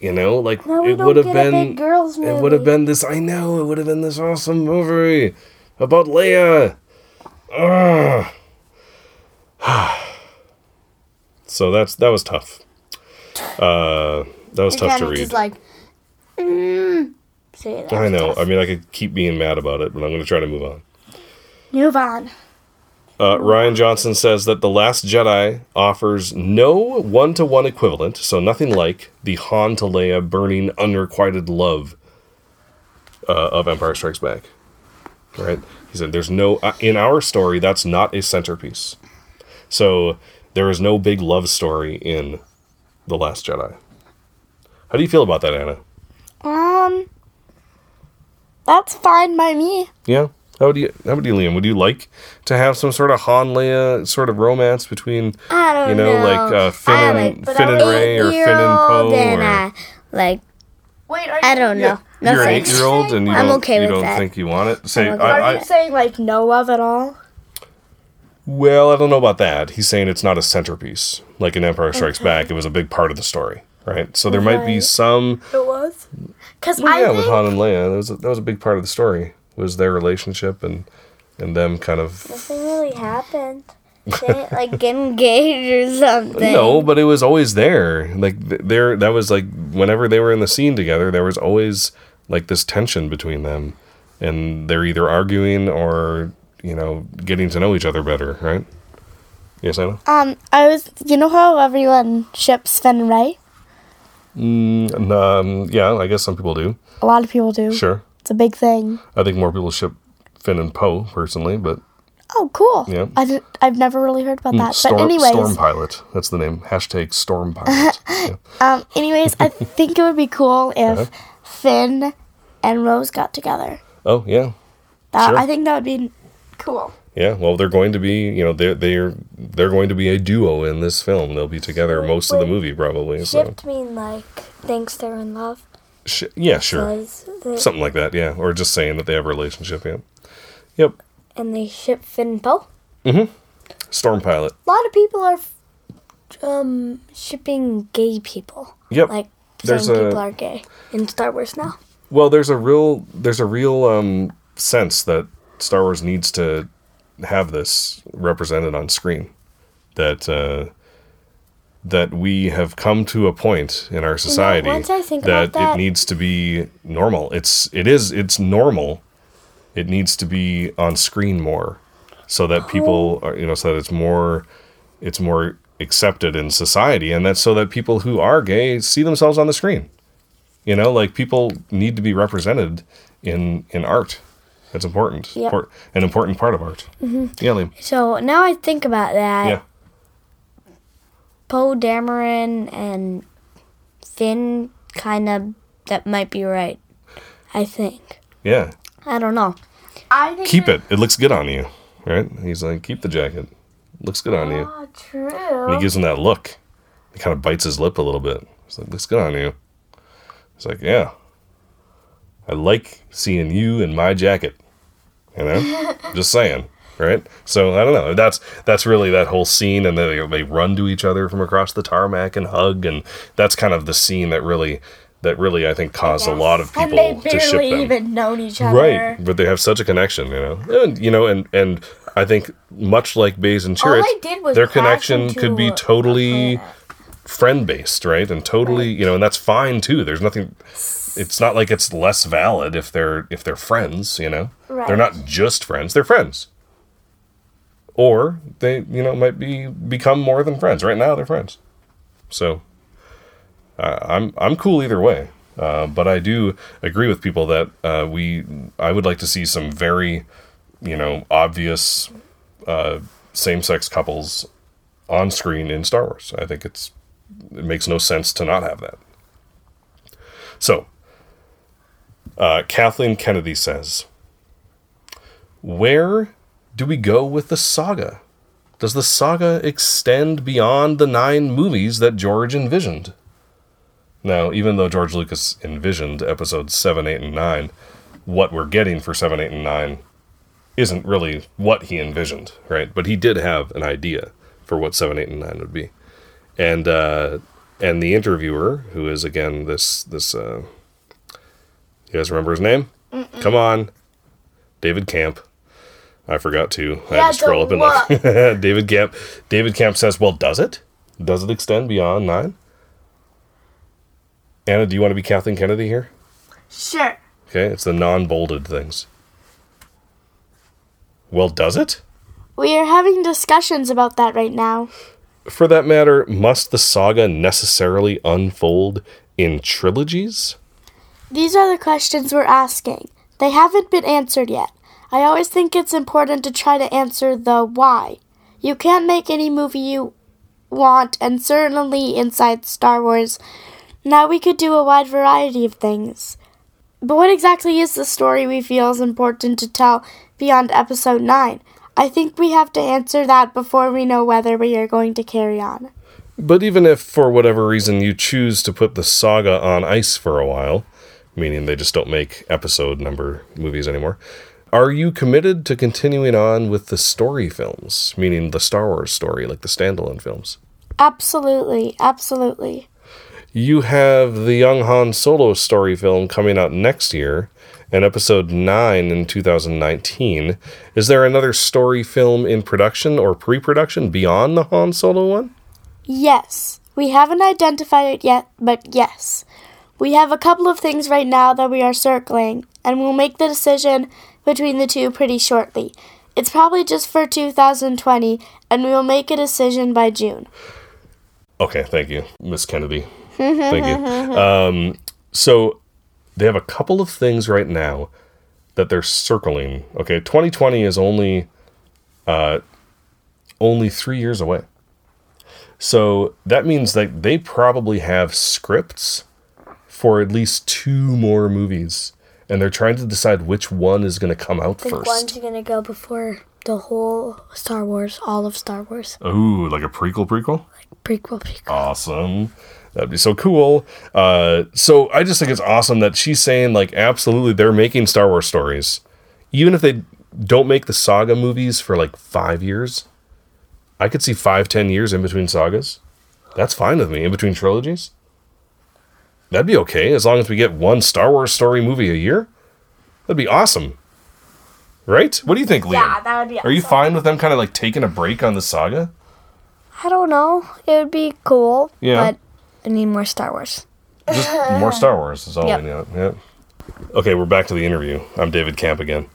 you know, like No, it would have been It would have been this. I know it would have been this awesome movie about Leia. Ugh. so that's that was tough. Uh, that was tough to read. Just like, mm, I know. I mean, I could keep being mad about it, but I'm going to try to move on. Move on. Uh, Rian Johnson says that The Last Jedi offers no one to one equivalent, so nothing like the Han to Leia burning unrequited love uh, of Empire Strikes Back. Right? He said, "There's no uh, in our story that's not a centerpiece. So there is no big love story in The Last Jedi." How do you feel about that, Anna? Um, that's fine by me. Yeah. How would you? How would you, Liam? Would you like to have some sort of Han Leia sort of romance between, I don't you know, know. like uh, Finn I and like- Finn and Rey or Finn and Poe? Eight-year-old and Or, I, like Wait, are I don't know. No you're an eight-year-old and you I'm don't, okay you don't that. think you want it. Say, I'm okay. Are you saying like no love at all? well, I don't know about that. He's saying it's not a centerpiece. Like in Empire Strikes Back, it was a big part of the story, right? So there might be some. It was. Cause Well, I yeah, think with Han and Leia, that was a, that was a big part of the story. Was their relationship and and them kind of Nothing really happened. They didn't like get engaged or something. No, but it was always there. Like there, that was like whenever they were in the scene together, there was always like this tension between them, and they're either arguing or you know getting to know each other better, right? Yes, Anna. um I was you know how everyone ships Finn and Rey? Mm, um, yeah, I guess some people do. A lot of people do. Sure, It's a big thing. I think more people ship Finn and Poe personally, but Oh, cool. Yeah. I did, I've never really heard about that. Storm, but anyways, Storm Pilot. That's the name. Hashtag Storm Pilot. Yeah. um, anyways, I think it would be cool if Uh-huh. Finn and Rose got together. Oh yeah, That, Sure. I think that would be cool. Yeah. Well, they're going to be. You know, they're they're they're going to be a duo in this film. They'll be together most of the movie probably. So mean like thinks they're in love. Sh- yeah, sure. Something like that. Yeah, or just saying that they have a relationship. Yeah. Yep. and they ship Finn and Poe. Storm Pilot. A lot of people are um shipping gay people. Yep. Like There's saying a- people are gay in Star Wars now. Well, there's a real there's a real um, sense that Star Wars needs to have this represented on screen. That uh, that we have come to a point in our society I think that, that- it needs to be normal. It's it is it's normal. It needs to be on screen more, so that people are you know so that it's more it's more accepted in society, and that's so that people who are gay see themselves on the screen. You know, like people need to be represented in in art. That's important. Yeah. Import- an important part of art. Mm-hmm. Yeah, Liam. So now I think about that. Yeah. Poe Dameron and Finn kind of that might be right. I think. Yeah. I don't know. I think Keep it. It looks good on you. Right? He's like, keep the jacket. Looks good on you. Oh, And true. he gives him that look. He kind of bites his lip a little bit. He's like, looks good on you. He's like, yeah. I like seeing you in my jacket. You know? Just saying. Right? So I don't know. That's that's really that whole scene and then they, they run to each other from across the tarmac and hug and that's kind of the scene that really that really I think caused a lot of and people they to ship them. They barely even known each other. Right, but they have such a connection, you know, and you know, and and I think much like Baze and Chirrut, they did was their connection could be totally friend based, right? And totally, you know, and that's fine too. There's nothing. It's not like it's less valid if they're if they're friends, you know. They're not just friends; they're friends. Or they, you know, might be become more than friends. Right now, they're friends. So, uh, I'm I'm cool either way. Uh, but I do agree with people that uh, we I would like to see some very, you know, obvious uh, same-sex couples on screen in Star Wars. I think it's it makes no sense to not have that. So, uh, Kathleen Kennedy says, "Where do we go with the saga? Does the saga extend beyond the nine movies that George envisioned?" Now, even though George Lucas envisioned episodes 7, 8, and 9, what we're getting for 7, 8, and 9 isn't really what he envisioned, right? But he did have an idea for what 7, 8, and 9 would be. And uh, and the interviewer, who is again this this uh, you guys remember his name? Come on. David Kamp. I forgot to. I had had to scroll up and look. David Kamp. David Kamp says, "Well, does it? Does it extend beyond 9?" Anna, do you want to be Kathleen Kennedy here? Sure. Okay, it's the non-bolded things. Well, does it? We are having discussions about that right now. For that matter, must the saga necessarily unfold in trilogies? These are the questions we're asking. They haven't been answered yet. I always think it's important to try to answer the why. You can't make any movie you want, and certainly inside Star Wars. Now we could do a wide variety of things. But what exactly is the story we feel is important to tell beyond episode 9? I think we have to answer that before we know whether we are going to carry on. But even if, for whatever reason, you choose to put the saga on ice for a while, meaning they just don't make episode number movies anymore, are you committed to continuing on with the story films, meaning the Star Wars story, like the standalone films? Absolutely, absolutely. You have the Young Han Solo story film coming out next year, and episode 9 in 2019. Is there another story film in production or pre production beyond the Han Solo one? Yes. We haven't identified it yet, but yes. We have a couple of things right now that we are circling, and we'll make the decision between the two pretty shortly. It's probably just for 2020, and we will make a decision by June. Okay, thank you, Miss Kennedy. thank you. Um, so they have a couple of things right now that they're circling. Okay, 2020 is only uh, only three years away. So that means that they probably have scripts for at least two more movies, and they're trying to decide which one is going to come out first. one's gonna go before the whole Star Wars, all of Star Wars. Ooh, like a prequel, prequel. Like Prequel, prequel. awesome. That'd be so cool. Uh, so I just think it's awesome that she's saying like absolutely they're making Star Wars stories, even if they don't make the saga movies for like five years. I could see five, ten years in between sagas. That's fine with me. In between trilogies, that'd be okay as long as we get one Star Wars story movie a year. That'd be awesome, right? What do you think, Liam? Yeah, that would be awesome. Are you fine with them kind of like taking a break on the saga? I don't know. It would be cool. Yeah. But I need more Star Wars. Just more Star Wars is all Yep. we need. Yeah. Okay, we're back to the interview. I'm David Kamp again.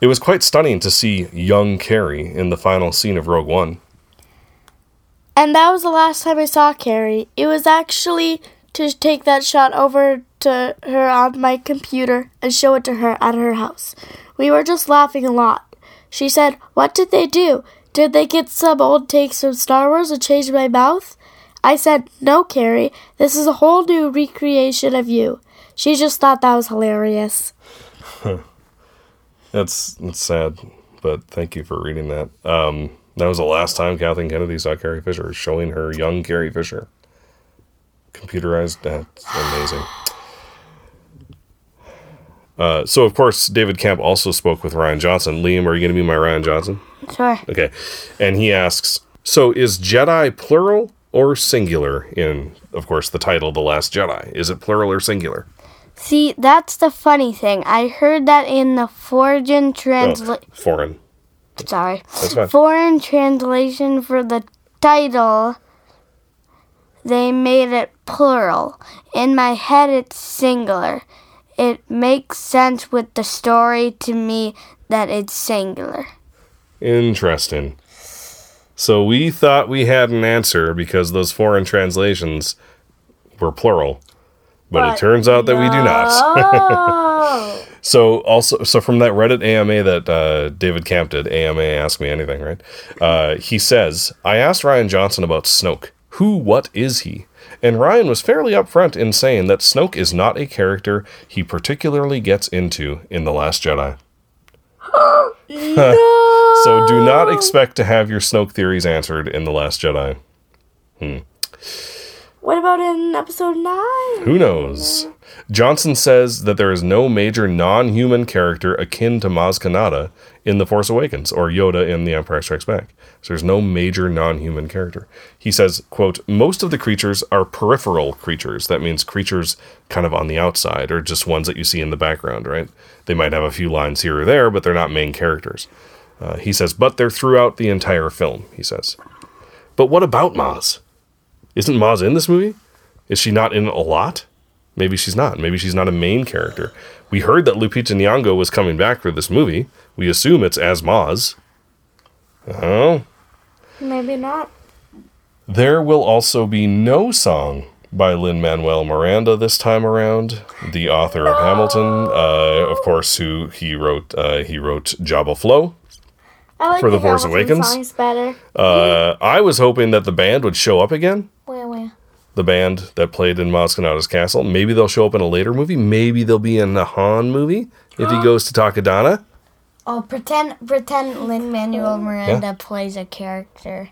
It was quite stunning to see young Carrie in the final scene of Rogue One. And that was the last time I saw Carrie. It was actually to take that shot over to her on my computer and show it to her at her house. We were just laughing a lot. She said, What did they do? Did they get some old takes from Star Wars and change my mouth? I said, No, Carrie, this is a whole new recreation of you. She just thought that was hilarious. That's that's sad, but thank you for reading that. Um, that was the last time Kathleen Kennedy saw Carrie Fisher, showing her young Carrie Fisher. Computerized, that's amazing. Uh, so, of course, David Kamp also spoke with Rian Johnson. Liam, are you going to be my Rian Johnson? Sure. Okay. And he asks So is Jedi plural or singular in, of course, the title The Last Jedi? Is it plural or singular? See, that's the funny thing. I heard that in the foreign Oh, translation. foreign. Sorry. That's fine. Foreign translation for the title, they made it plural. In my head, it's singular. It makes sense with the story to me that it's singular. Interesting. So we thought we had an answer because those foreign translations were plural. But, it turns out that we do not. so also so from that Reddit AMA that uh, David Kamp did, AMA Ask Me Anything, right? Uh, he says, I asked Rian Johnson about Snoke. Who, what is he? And Rian was fairly upfront in saying that Snoke is not a character he particularly gets into in The Last Jedi. So do not expect to have your Snoke theories answered in The Last Jedi. Hmm. What about in episode 9? Who knows? Johnson says that there is no major non human character akin to Maz Kanata in The Force Awakens or Yoda in The Empire Strikes Back. So there's no major non human character. He says, quote, most of the creatures are peripheral creatures. That means creatures kind of on the outside or just ones that you see in the background, right? They might have a few lines here or there, but they're not main characters. Uh, he says, but they're throughout the entire film, he says. But what about Maz? Isn't Maz in this movie? Is she not in a lot? Maybe she's not. Maybe she's not a main character. We heard that Lupita Nyong'o was coming back for this movie. We assume it's as Maz. Oh. Maybe not. There will also be no song by Lin Manuel Miranda this time around, the author of Hamilton, uh, of course, who he wrote. Uh, he wrote Jabba Flow. I like For the The Force Awakens? Uh, I was hoping that the band would show up again. Where, where? the band that played in Maz castle. Maybe they'll show up in a later movie. Maybe they'll be in the Han movie if he goes to Takodana. Oh, pretend pretend Lin Manuel Miranda plays a character.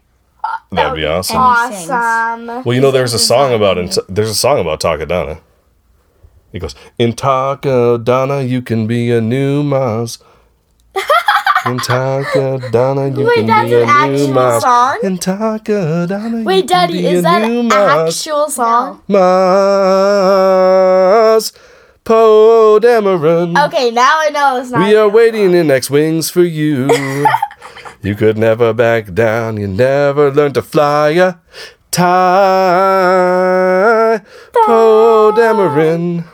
That'd be awesome. And he sings. Awesome. Well, you know, there's a song about in, there's a song about Takodana. He goes in Takodana, you can be a new Maz. In Takodana, you Wait, can that's be a an new actual Maz. song? In Takodana, you Wait, can Daddy, be is a that new an Maz. actual song? Maz Poe Dameron. Okay, now I know it's not. We are waiting in X Wings for you. you could never back down. You never learn to fly a tie. Poe Dameron.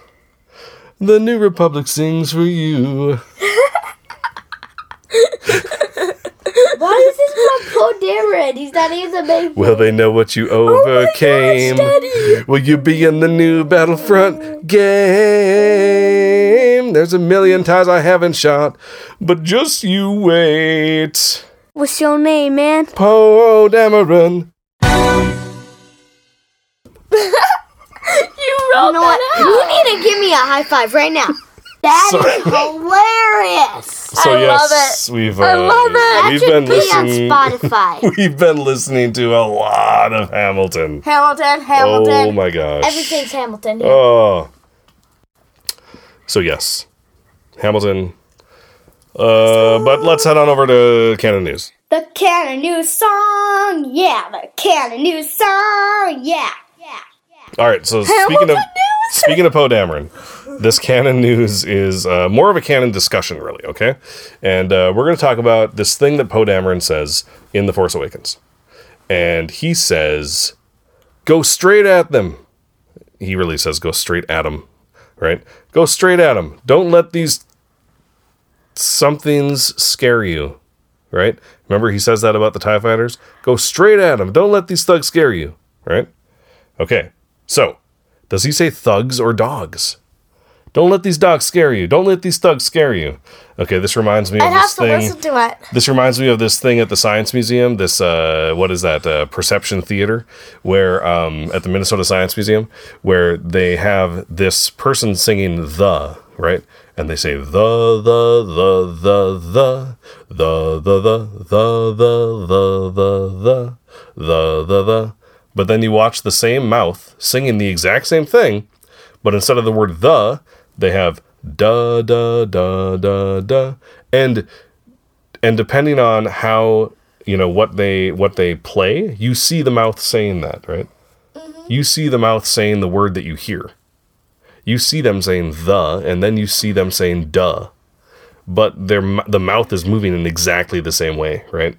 The New Republic sings for you. Why is this about Poe Dameron? He's not even the main. Will they know what you oh overcame? Will you be in the new Battlefront game? There's a million ties I haven't shot, but just you wait. What's your name, man? Poe Dameron. You wrote know what? You need to give me a high five right now. That So- is hilarious. So yes, we've uh, love it. That we've been be listening. on Spotify. We've been listening to a lot of Hamilton. Hamilton, Hamilton. Oh my gosh. Everything's Hamilton. here. Oh. So yes, Hamilton. Uh, but let's head on over to Canon News. The Canon News song, yeah. The Canon News song, yeah. All right. So speaking of speaking of Poe Dameron, this canon news is uh, more of a canon discussion, really. Okay, and uh, we're going to talk about this thing that Poe Dameron says in The Force Awakens, and he says, "Go straight at them." He really says, "Go straight at them," right? Go straight at them. Don't let these somethings scare you, right? Remember he says that about the Tie Fighters. Go straight at them. Don't let these thugs scare you, right? Okay. So, does he say thugs or dogs? Don't let these dogs scare you. Don't let these thugs scare you. Okay, this reminds me I'd of have this to thing. listen to it. This reminds me of this thing at the Science Museum. This uh, what is that? Uh, Perception Theater, where um, at the Minnesota Science Museum, where they have this person singing the right, and they say the the the the the the the the the the the the the the the. But then you watch the same mouth singing the exact same thing, but instead of the word the, they have da da da da da, and and depending on how you know what they what they play, you see the mouth saying that, right? Mm-hmm. You see the mouth saying the word that you hear. You see them saying the, and then you see them saying duh, but their the mouth is moving in exactly the same way, right?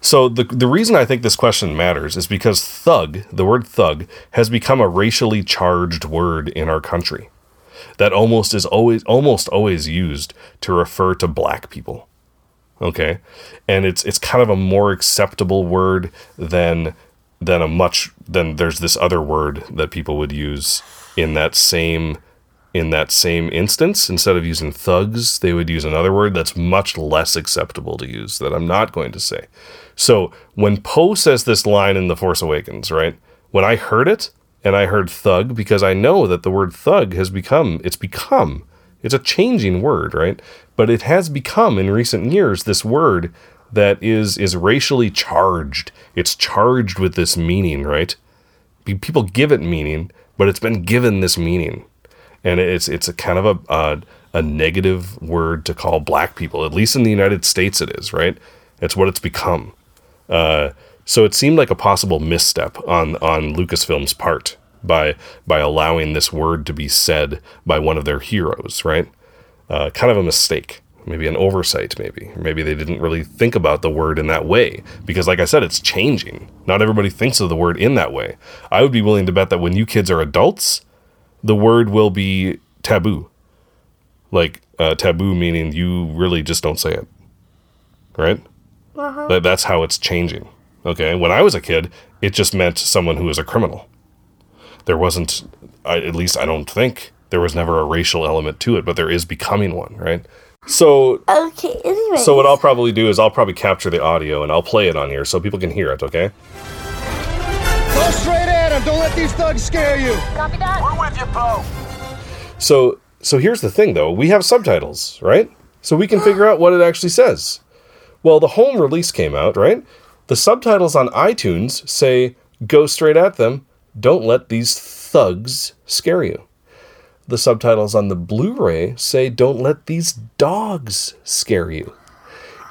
So the the reason I think this question matters is because thug, the word thug, has become a racially charged word in our country that almost is always almost always used to refer to black people. Okay? And it's it's kind of a more acceptable word than than a much than there's this other word that people would use in that same in that same instance instead of using thugs they would use another word that's much less acceptable to use that I'm not going to say. So when Poe says this line in The Force Awakens, right? When I heard it and I heard thug because I know that the word thug has become it's become it's a changing word, right? But it has become in recent years this word that is is racially charged. It's charged with this meaning, right? People give it meaning, but it's been given this meaning, and it's it's a kind of a a, a negative word to call black people. At least in the United States, it is right. It's what it's become. Uh, so it seemed like a possible misstep on on Lucasfilm's part by by allowing this word to be said by one of their heroes, right? Uh, kind of a mistake, maybe an oversight, maybe maybe they didn't really think about the word in that way because, like I said, it's changing. Not everybody thinks of the word in that way. I would be willing to bet that when you kids are adults, the word will be taboo. Like uh, taboo meaning you really just don't say it, right? That, that's how it's changing. Okay. When I was a kid, it just meant someone who was a criminal. There wasn't, I, at least I don't think, there was never a racial element to it, but there is becoming one, right? So, Okay, anyway. so what I'll probably do is I'll probably capture the audio and I'll play it on here so people can hear it. Okay. Go straight at him. Don't let these thugs scare you. So, so here's the thing though. We have subtitles, right? So we can figure out what it actually says. Well, the home release came out, right? The subtitles on iTunes say, go straight at them. Don't let these thugs scare you. The subtitles on the Blu ray say, don't let these dogs scare you.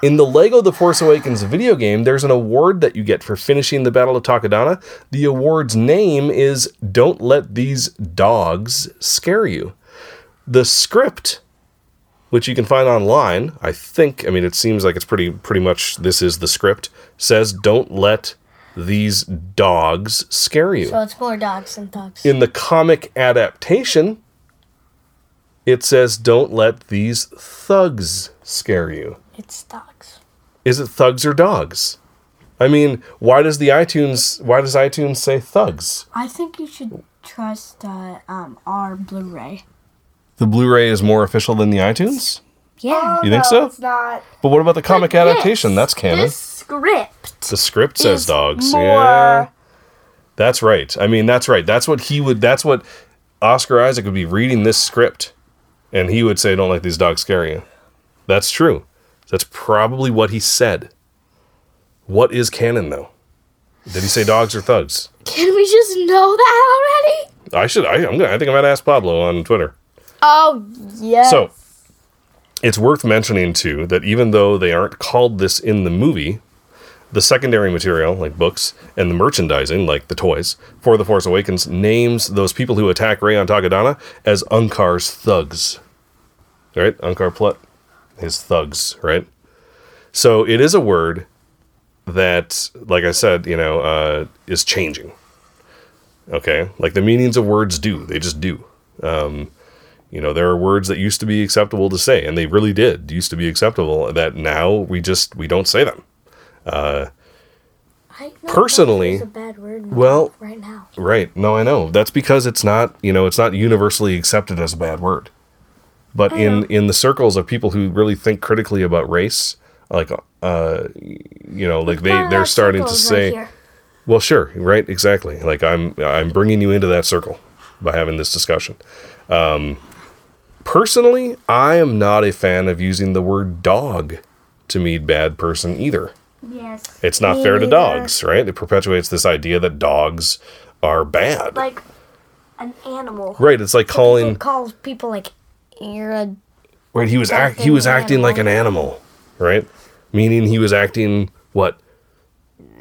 In the Lego The Force Awakens video game, there's an award that you get for finishing the Battle of Takodana. The award's name is Don't Let These Dogs Scare You. The script, which you can find online, I think, I mean, it seems like it's pretty, pretty much this is the script, says Don't Let These Dogs Scare You. So it's more dogs than thugs. In the comic adaptation, it says Don't Let These Thugs Scare You. It's dogs. Is it thugs or dogs? I mean, why does the iTunes why does iTunes say thugs? I think you should trust uh, um, our Blu-ray. The Blu-ray is more official than the iTunes? Yeah. You think no, so? It's not. But what about the comic This- adaptation? That's canon. This script the script says is dogs. more- Yeah. That's right. I mean, that's right. That's what he would. That's what Oscar Isaac would be reading this script, and he would say, "Don't let these dogs scare you." That's true. That's probably what he said. What is canon though? Did he say dogs or thugs? Can we just know that already? I should. I, I'm gonna. I think I'm gonna ask Pablo on Twitter. Oh yes. So, it's worth mentioning too that even though they aren't called this in the movie, the secondary material, like books, and the merchandising, like the toys, for The Force Awakens, names those people who attack Rey on Takodana as Unkar's thugs. Right? Unkar Plutt, his thugs, right? So it is a word that, like I said, you know, uh, is changing. Okay? Like the meanings of words do. They just do. Um, you know, there are words that used to be acceptable to say, and they really did used to be acceptable. That now we just we don't say them. I personally- a bad word Well, right now. right? No, I know that's because it's not you know it's not universally accepted as a bad word. But in in the circles of people who really think critically about race, like uh, you know, like they they're starting to say, well, sure, right, exactly. Like I'm I'm bringing you into that circle by having this discussion. Um, personally, I am not a fan of using the word dog to mean bad person either. Yes. It's not fair to dogs, right? It perpetuates this idea that dogs are bad. like an animal. right, it's like calling calls people like you're a right, he was act he was acting like an animal, right? Meaning he was acting what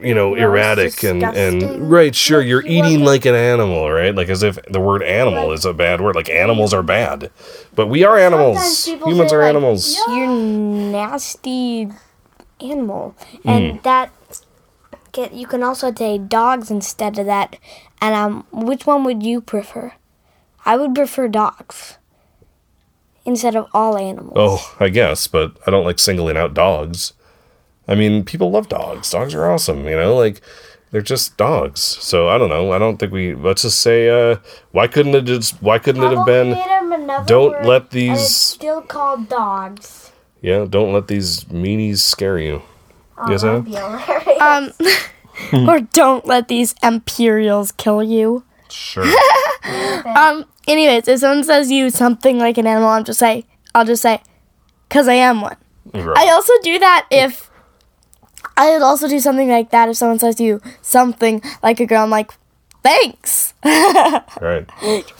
you know, erratic and and right, sure, you're eating like an animal, right? Like as if the word animal is a bad word. Like animals are bad. But we are animals. Humans are like, animals. you're nasty animal, and that get you can also say dogs instead of that. And um, which one would you prefer? I would prefer dogs instead of all animals. Oh, I guess, but I don't like singling out dogs. I mean, people love dogs. Dogs are awesome, you know, like they're just dogs. So I don't know. I don't think we let's just say uh why couldn't it just why couldn't it have been don't let these still called dogs. yeah, don't let these meanies scare you. yes, Anna? Um, or don't let these imperials kill you. Sure. Um. Anyways, if someone says you something like an animal, I'm just say I'll just say, cause I am one. I also do that if I would also do something like that if someone says to you something like a girl. I'm like, thanks, right.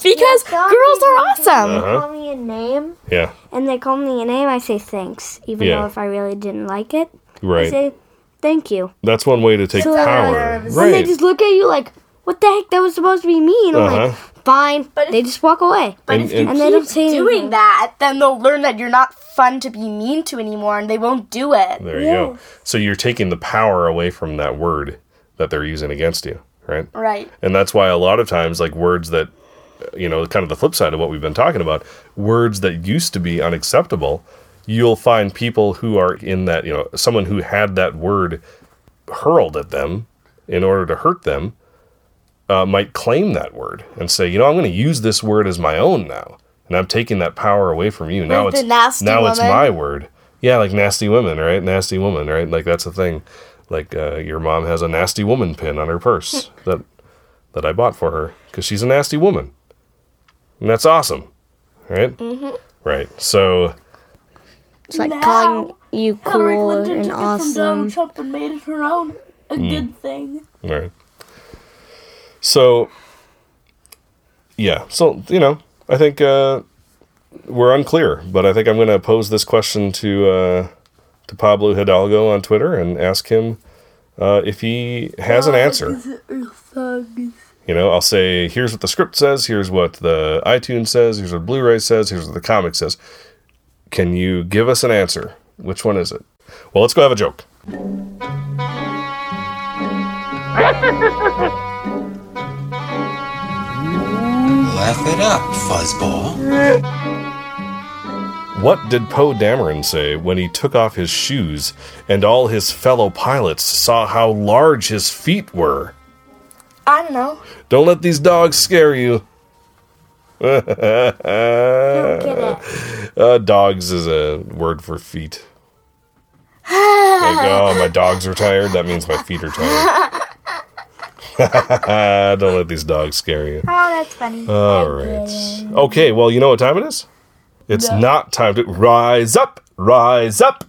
because girls are awesome. Uh-huh. Call me a name, Yeah. and they call me a name. I say thanks, even Yeah. though if I really didn't like it, right. I say thank you. That's one way to take So, power. And they just look at you like, what the heck? That was supposed to be mean. I'm Uh-huh. like, fine. But they just walk away. And- and- and they don't say Doing anything. that, then they'll learn that you're not fun to be mean to anymore, and they won't do it. There you go. So you're taking the power away from that word that they're using against you, right? Right. And that's why a lot of times, like words that, uh, you know, kind of the flip side of what we've been talking about, words that used to be unacceptable, you'll find people who are in that, you know, someone who had that word hurled at them in order to hurt them uh, might claim that word and say, you know, I'm going to use this word as my own now. And I'm taking that power away from you. Now Like the it's nasty now it's my word. Yeah, like nasty women, right? Nasty woman, right? Like that's the thing. Like uh, your mom has a nasty woman pin on her purse that that I bought for her because she's a nasty woman, and that's awesome, right? Mm-hmm. Right. So It's like calling you cool and awesome. Trump and made it her own. A Hmm. good thing. Right. So, yeah. So you know, I think uh, we're unclear, but I think I'm going to pose this question to uh, to Pablo Hidalgo on Twitter and ask him uh, if he has an answer. You know, I'll say, here's what the script says, here's what the iTunes says, here's what Blu-ray says, here's what the comic says. Can you give us an answer? Which one is it? Well, let's go have a joke. Laugh it up, fuzzball. What did Poe Dameron say when he took off his shoes and all his fellow pilots saw how large his feet were? I don't know. Don't let these dogs scare you. Don't get it. Uh, dogs is a word for feet. like, oh, my dogs are tired. That means my feet are tired. Don't let these dogs scare you. Oh, that's funny. All right. Okay, well, you know what time it is? It's not time to rise up, rise up.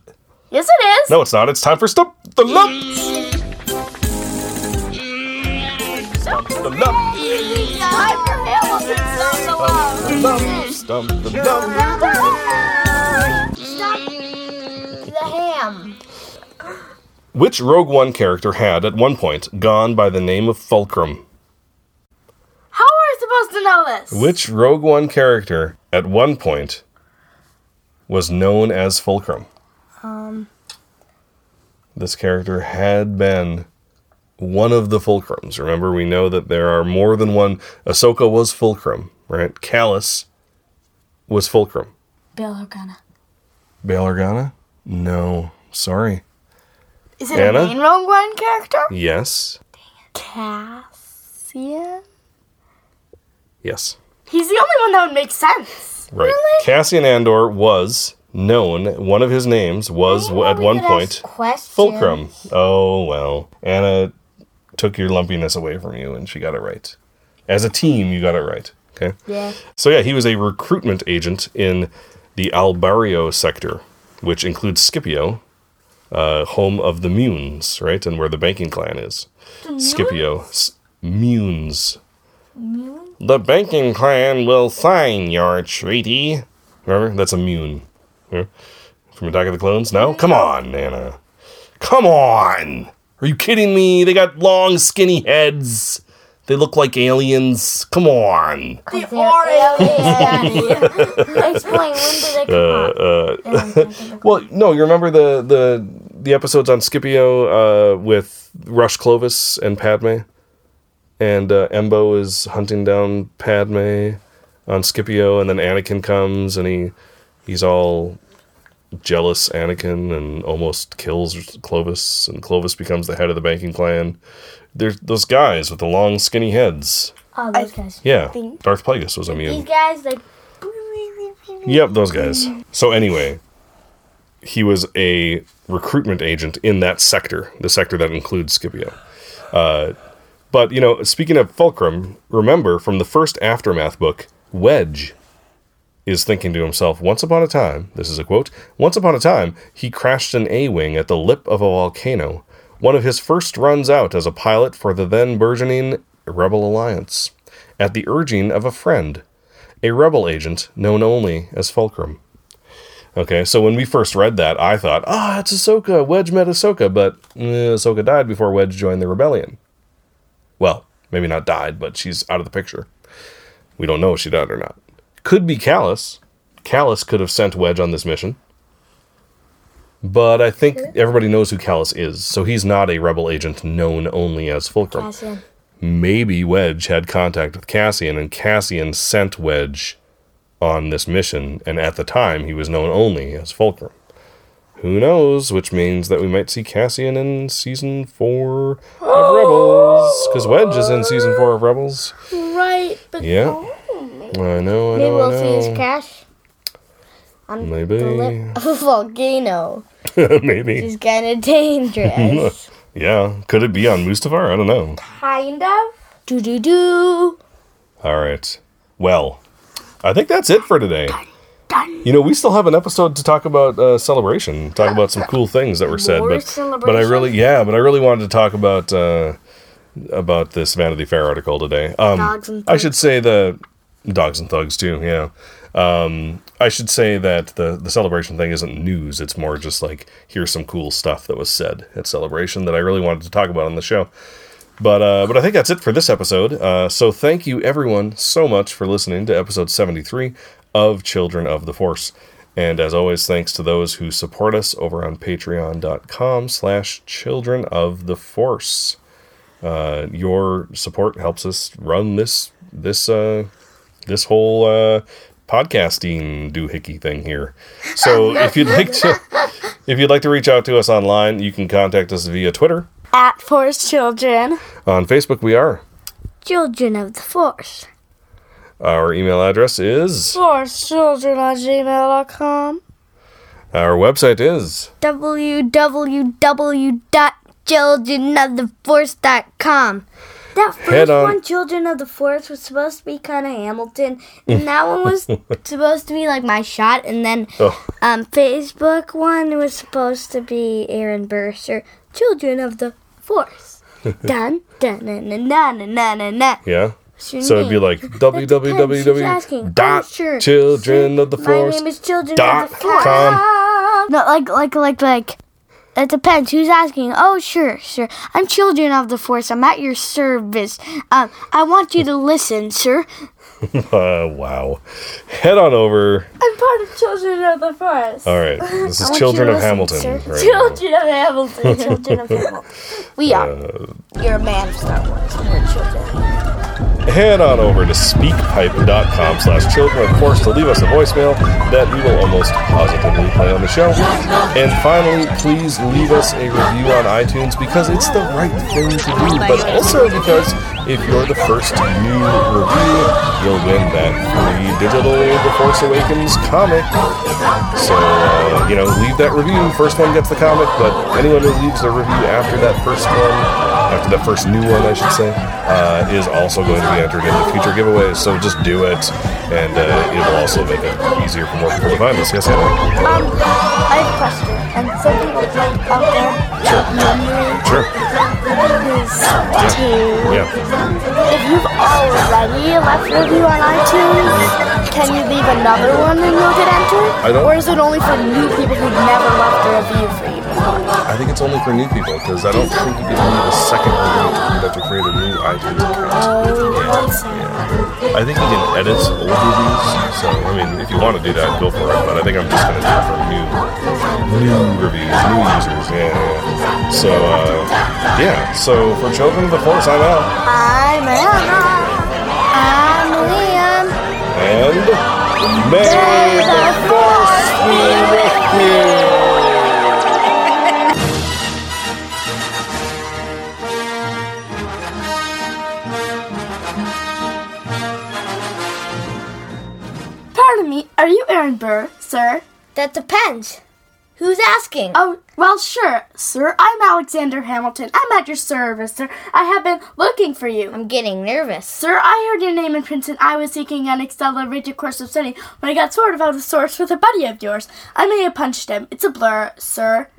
Yes, it is. No, it's not. It's time for Stump the Lump. Stump the Lump. Time for Hamilton. Stop the lump. Stump the Lump. Stop the ham. Which Rogue One character had, at one point, gone by the name of Fulcrum? How are we supposed to know this? Which Rogue One character, at one point, was known as Fulcrum? Um, This character had been one of the Fulcrums. Remember, we know that there are more than one. Ahsoka was Fulcrum, right? Kallus was Fulcrum. Bail Organa. Bail Organa? No. Sorry. Is it Anna? a main Rogue One character? Yes. Cassian. Yes. He's the only one that would make sense. Right. Cassian Andor was known, one of his names was at one point Fulcrum. Oh, well. Anna took your lumpiness away from you and she got it right. As a team, you got it right. Okay? Yeah. So, yeah, he was a recruitment agent in the Albarrio sector, which includes Scipio, uh, home of the Muuns, right? And where the banking clan is. Scipio. S- Muuns. The banking clan will sign your treaty. Remember? That's a Muun. Yeah? From Attack of the Clones? No? Come on, Nana. Come on! Are you kidding me? They got long, skinny heads. They look like aliens. Come on. They are aliens, Explain, when did they come out? Well, no, you remember the the the episodes on Scipio uh, with Rush Clovis and Padme, and uh, Embo is hunting down Padme on Scipio, and then Anakin comes and he he's all jealous Anakin and almost kills Clovis, and Clovis becomes the head of the banking clan. There's those guys with the long, skinny heads. Oh, those guys. Yeah, Darth Plagueis was immune. These guys, like, Yep, those guys. So anyway, he was a recruitment agent in that sector, the sector that includes Scipio. Uh, but you know, speaking of Fulcrum, remember from the first aftermath book, Wedge is thinking to himself, once upon a time, this is a quote, once upon a time, he crashed an A Wing at the lip of a volcano, one of his first runs out as a pilot for the then burgeoning Rebel Alliance, at the urging of a friend, a rebel agent known only as Fulcrum. Okay, so when we first read that, I thought, ah, it's Ahsoka. Wedge met Ahsoka, but eh, Ahsoka died before Wedge joined the rebellion. Well, maybe not died, but she's out of the picture. We don't know if she died or not. Could be Kallus. Kallus could have sent Wedge on this mission. But I think everybody knows who Kallus is, so he's not a rebel agent known only as Fulcrum Cassian. maybe Wedge had contact with Cassian, and Cassian sent Wedge on this mission, and at the time he was known only as Fulcrum. Who knows? Which means that we might see Cassian in season four of Rebels, because Wedge is in season four of Rebels. Right, but Yeah, oh, I know, I know. Maybe we'll I see his know. crash on Maybe, the lip of a volcano. maybe. It's kind of dangerous. Yeah, could it be on Mustafar? I don't know. kind of. do do do. All right. Well, I think that's it for today. You know, we still have an episode to talk about uh, celebration, talk about some cool things that were said, More but but I really yeah, but I really wanted to talk about uh, about this Vanity Fair article today. Um, Dogs and I should say the dogs and thugs too. Yeah. Um, I should say that the the celebration thing isn't news. It's more just like here's some cool stuff that was said at celebration that I really wanted to talk about on the show. But uh, but I think that's it for this episode. Uh, so thank you everyone so much for listening to episode 73 of Children of the Force. And as always, thanks to those who support us over on patreon.com slash children of the force. Uh, your support helps us run this this uh, this whole uh, podcasting doohickey thing here. So if you'd like to if you'd like to reach out to us online, you can contact us via Twitter. At Force Children. On Facebook we are. Children of the Force. Our email address is. For children at gmail.com. Our website is. www.childrenoftheforce.com. That first on- one, Children of the Forest, was supposed to be kind of Hamilton, and that one was supposed to be like my shot, and then Oh, um, Facebook one was supposed to be Aaron Burster, children of the force. dun, dun, dun, dun, dun, dun, dun, dun. Yeah. So it'd be like www sure. children of the force. My name is children dot of the force. Com. Not like like like like. It depends. Who's asking? Oh, sure, sure. I'm children of the force. I'm at your service. Um, I want you to listen, sir. Uh, wow. Head on over. I'm part of Children of the Forest. All right. This is Children of Hamilton. right. Children of Hamilton. Children of Hamilton. We are. You're a man of Star Wars. We're children. head on over to speakpipe.com slash children, of course, to leave us a voicemail that we will almost positively play on the show. And finally, please leave us a review on iTunes because it's the right thing to do, but also because if you're the first new review, you'll win that free digital The Force Awakens comic. So, uh, you know, leave that review. First one gets the comic, but anyone who leaves a review after that first one, after that first new one, I should say, uh, is also going to be entered into future giveaways. So just do it, and uh, it will also make it easier for more people to find us. Yes, Hannah? Um, I have a question. And some people like out there Sure. is to Yeah. If you've already left a review on iTunes, can you leave another one and you'll get entered? I don't- Or is it only for new people who've never left a review for you before? I think it's only for new people because I don't think you can leave a second review. You'd have to create a new iTunes account. Oh, that's I think you can edit old reviews. So I mean, if you want to do that, go for it. But I think I'm just going to do it for new, new reviews, new users. Yeah. yeah. So uh, yeah. So for Children of the Force, I'm out. I'm Anna. I'm Liam. And may the Force be with you. Pardon me, are you Aaron Burr, sir? That depends. Who's asking? Oh, well, sure, sir. I'm Alexander Hamilton. I'm at your service, sir. I have been looking for you. I'm getting nervous. Sir, I heard your name in Princeton. I was seeking an accelerated course of study when I got sort of out of sorts with a buddy of yours. I may have punched him. It's a blur, sir.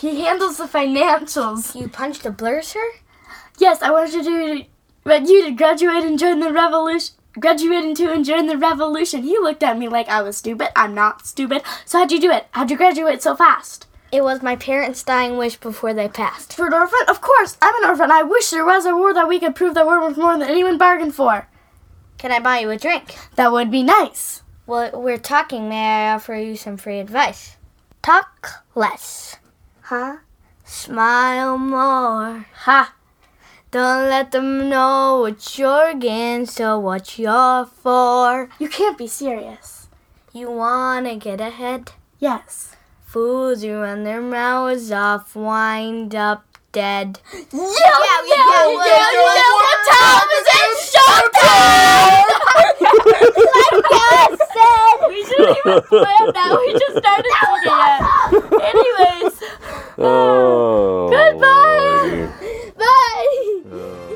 He handles the financials. You punched a blur, sir? Yes, I wanted you to do but you to graduate and join the revolution. Graduating to and join the revolution. He looked at me like I was stupid. I'm not stupid. So how'd you do it? How'd you graduate so fast? It was my parents' dying wish before they passed. For an orphan? Of course. I'm an orphan. I wish there was a war that we could prove that we're worth more than anyone bargained for. Can I buy you a drink? That would be nice. Well, we're talking. May I offer you some free advice? Talk less. Huh? Smile more. Ha. Don't let them know what you're against or what you're for. You can't be serious. You wanna get ahead? Yes. Fools who run their mouths off wind up dead. Yeah, yeah, yeah, yeah, yeah, What time is it? Showtime! we didn't even plan that. We just started singing it. Anyways. Oh, oh Bye. Uh.